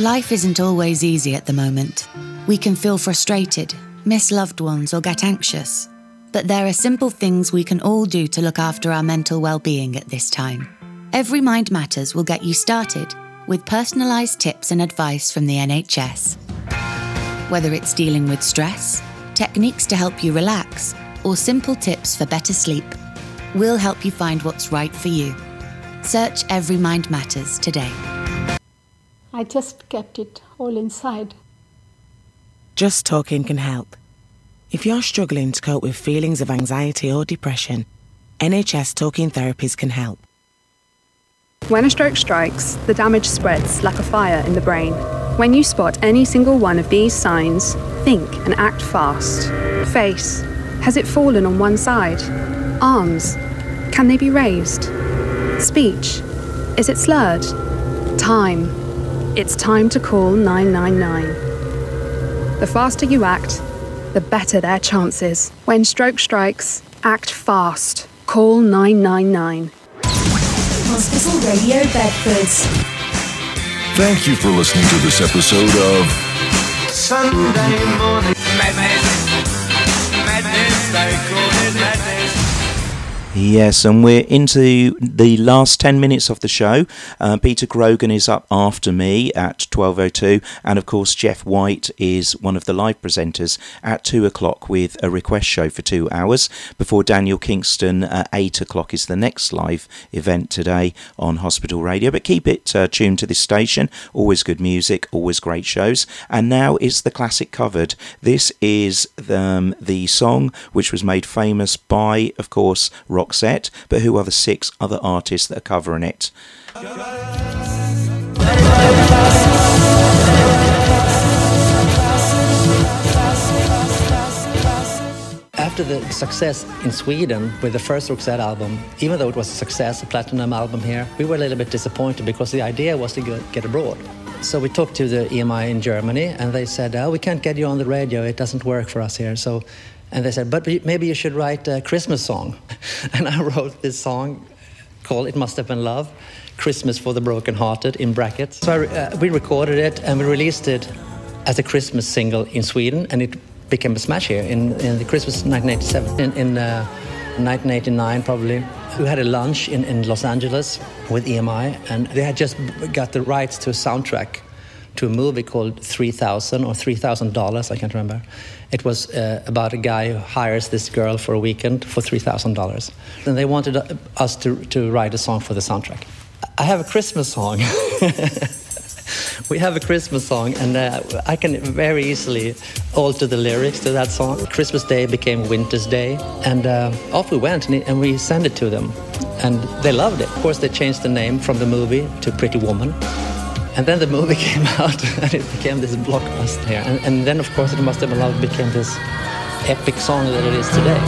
Life isn't always easy at the moment. We can feel frustrated, miss loved ones, or get anxious. But there are simple things we can all do to look after our mental well-being at this time. Every Mind Matters will get you started with personalised tips and advice from the NHS. Whether it's dealing with stress, techniques to help you relax, or simple tips for better sleep, we'll help you find what's right for you. Search Every Mind Matters today. I just kept it all inside. Just talking can help. If you're struggling to cope with feelings of anxiety or depression, NHS Talking Therapies can help. When a stroke strikes, the damage spreads like a fire in the brain. When you spot any single one of these signs, think and act fast. Face. Has it fallen on one side? Arms. Can they be raised? Speech. Is it slurred? Time. It's time to call 999. The faster you act, the better their chances. When stroke strikes, act fast. Call 999. Hospital Radio Bedford. Thank you for listening to this episode of Sunday morning madness, madness, they call it madness. Yes, and we're into the last 10 minutes of the show. Uh, Peter Grogan is up after me at 12.02, and of course, Jeff White is one of the live presenters at 2 o'clock with a request show for two hours. Before Daniel Kingston at 8 o'clock is the next live event today on Hospital Radio. But keep it uh, tuned to this station. Always good music, always great shows. And now it's the classic covered. This is um, the song which was made famous by, of course, Roxette, but who are the six other artists that are covering it? After the success in Sweden with the first Roxette album, even though it was a success, a platinum album here, we were a little bit disappointed because the idea was to get abroad. So we talked to the EMI in Germany, and they said, "Oh, we can't get you on the radio. It doesn't work for us here." So, and they said, "But maybe you should write a Christmas song." And I wrote this song called "It Must Have Been Love." Christmas for the Brokenhearted in brackets. So I, uh, we recorded it and we released it as a Christmas single in Sweden, and it became a smash here in, in the Christmas 1987. In, in uh, 1989, probably, we had a lunch in, in Los Angeles with EMI, and they had just got the rights to a soundtrack to a movie called 3000 or $3,000, I can't remember. It was uh, about a guy who hires this girl for a weekend for $3,000. And they wanted uh, us to, to write a song for the soundtrack. I have a Christmas song. we have a Christmas song, and uh, I can very easily alter the lyrics to that song. Christmas Day became Winter's Day, and uh, off we went, and, and we sent it to them, and they loved it. Of course, they changed the name from the movie to Pretty Woman. And then the movie came out, and it became this blockbuster. And, and then, of course, it must have been love became this epic song that it is today.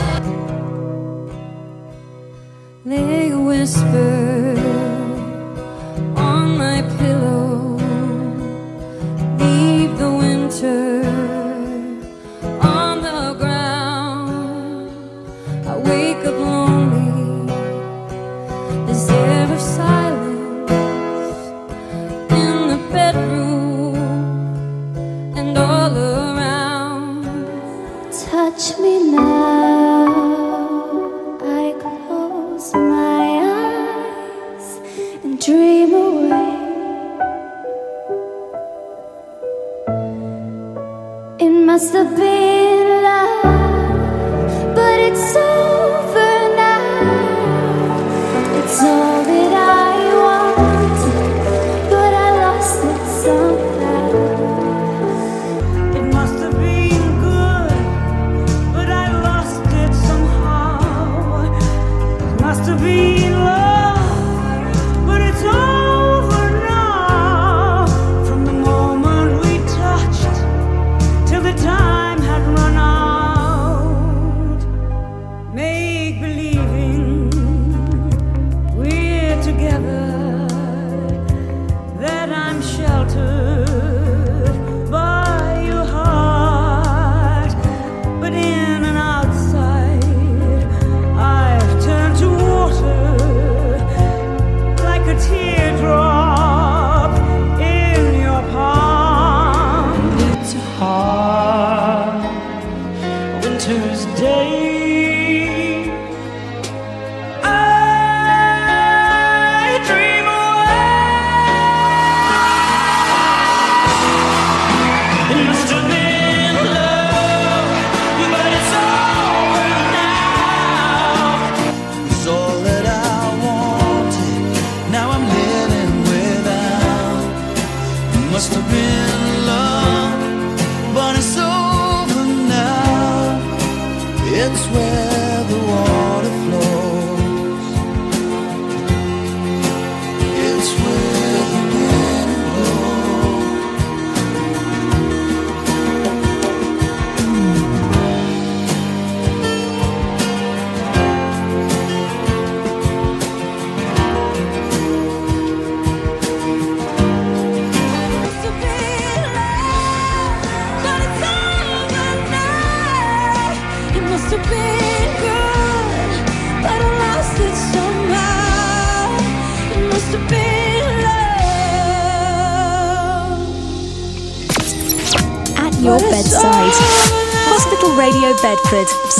They whisper on my pillow, leave the winter must have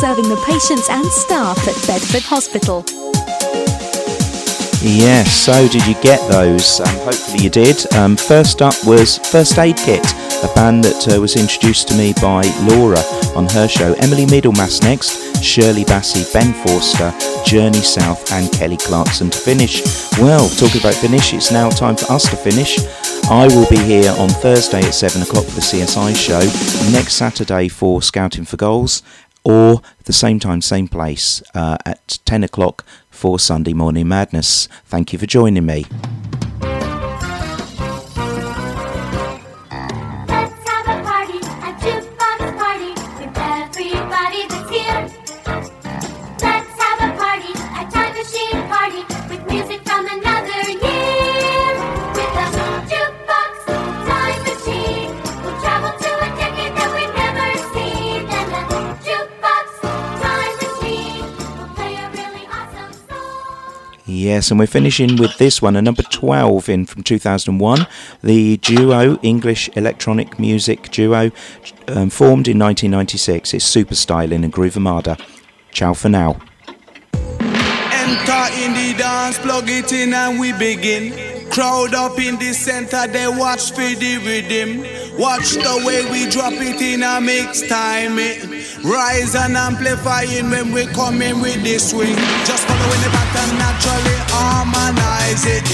serving the patients and staff at Bedford Hospital. Yes, so did you get those? Um, hopefully you did. Um, first up was First Aid Kit, a band that uh, was introduced to me by Laura on her show. Emily Middlemas next, Shirley Bassey, Ben Forster, Journey South, and Kelly Clarkson to finish. Well, talking about finish, it's now time for us to finish. I will be here on Thursday at 7 o'clock for the CSI show, next Saturday for Scouting for Goals, or the same time, same place uh, at 10 o'clock for Sunday Morning Madness. Thank you for joining me. Yes, and we're finishing with this one, a number 12 in from 2001. The duo, English electronic music duo, um, formed in 1996. It's Super Styling and Groove Armada. Ciao for now. Enter in the dance, plug it in and we begin. Crowd up in the center, they watch for the rhythm. Watch the way we drop it in a mix time. It rise and amplifying when we come in with the swing. Just following the pattern, naturally harmonize it.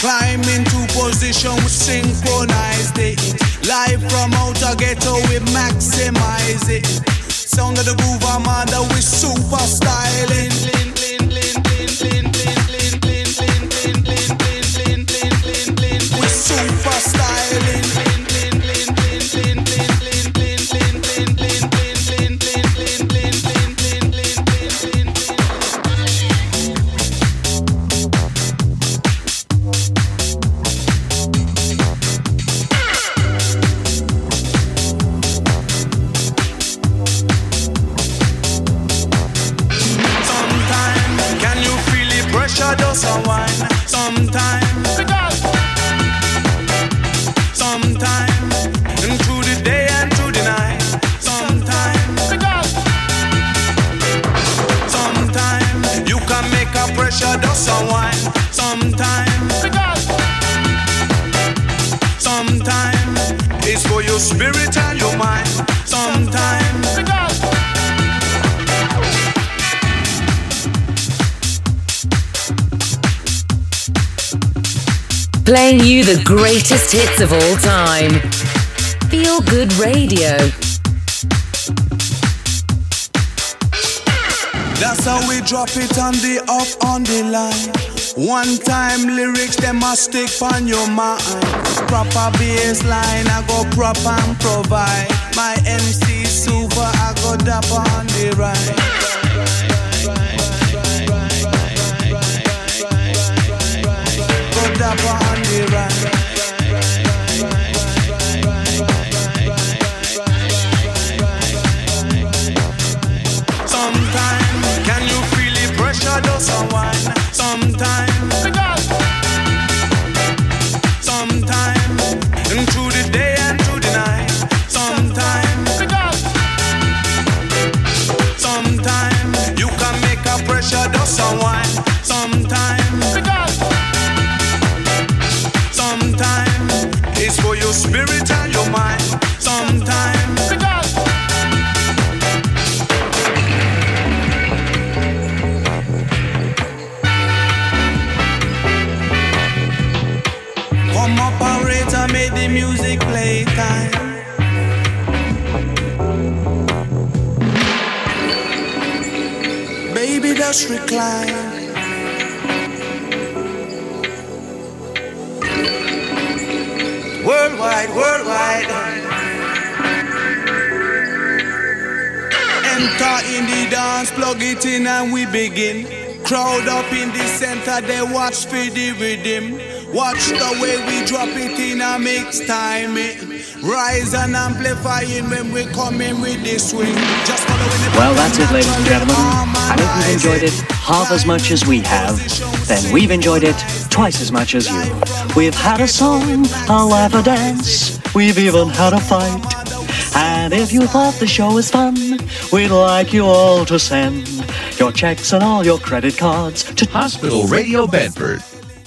Climb into position, we synchronize it. Live from outer ghetto, we maximize it. Sound of the groove, Armada, we super styling. Playing you the greatest hits of all time. Feel Good Radio. That's how we drop it on the off on the line. One time lyrics, them must stick on your mind. Proper bass line, I go prop and provide. My MC super, I go dapper on the right. Go dapper on recline. Worldwide, worldwide. Enter in the dance, plug it in and we begin. Crowd up in the center, they watch for the rhythm. Watch the way we drop it in a mix time. It rise and amplifying when we come in with the swing. Just the Well, that's it, ladies and gentlemen. I hope you've enjoyed it half as much as we have, then we've enjoyed it twice as much as you. We've had a song, a laugh, a dance. We've even had a fight. And if you thought the show was fun, we'd like you all to send your checks and all your credit cards to Hospital Radio Bedford,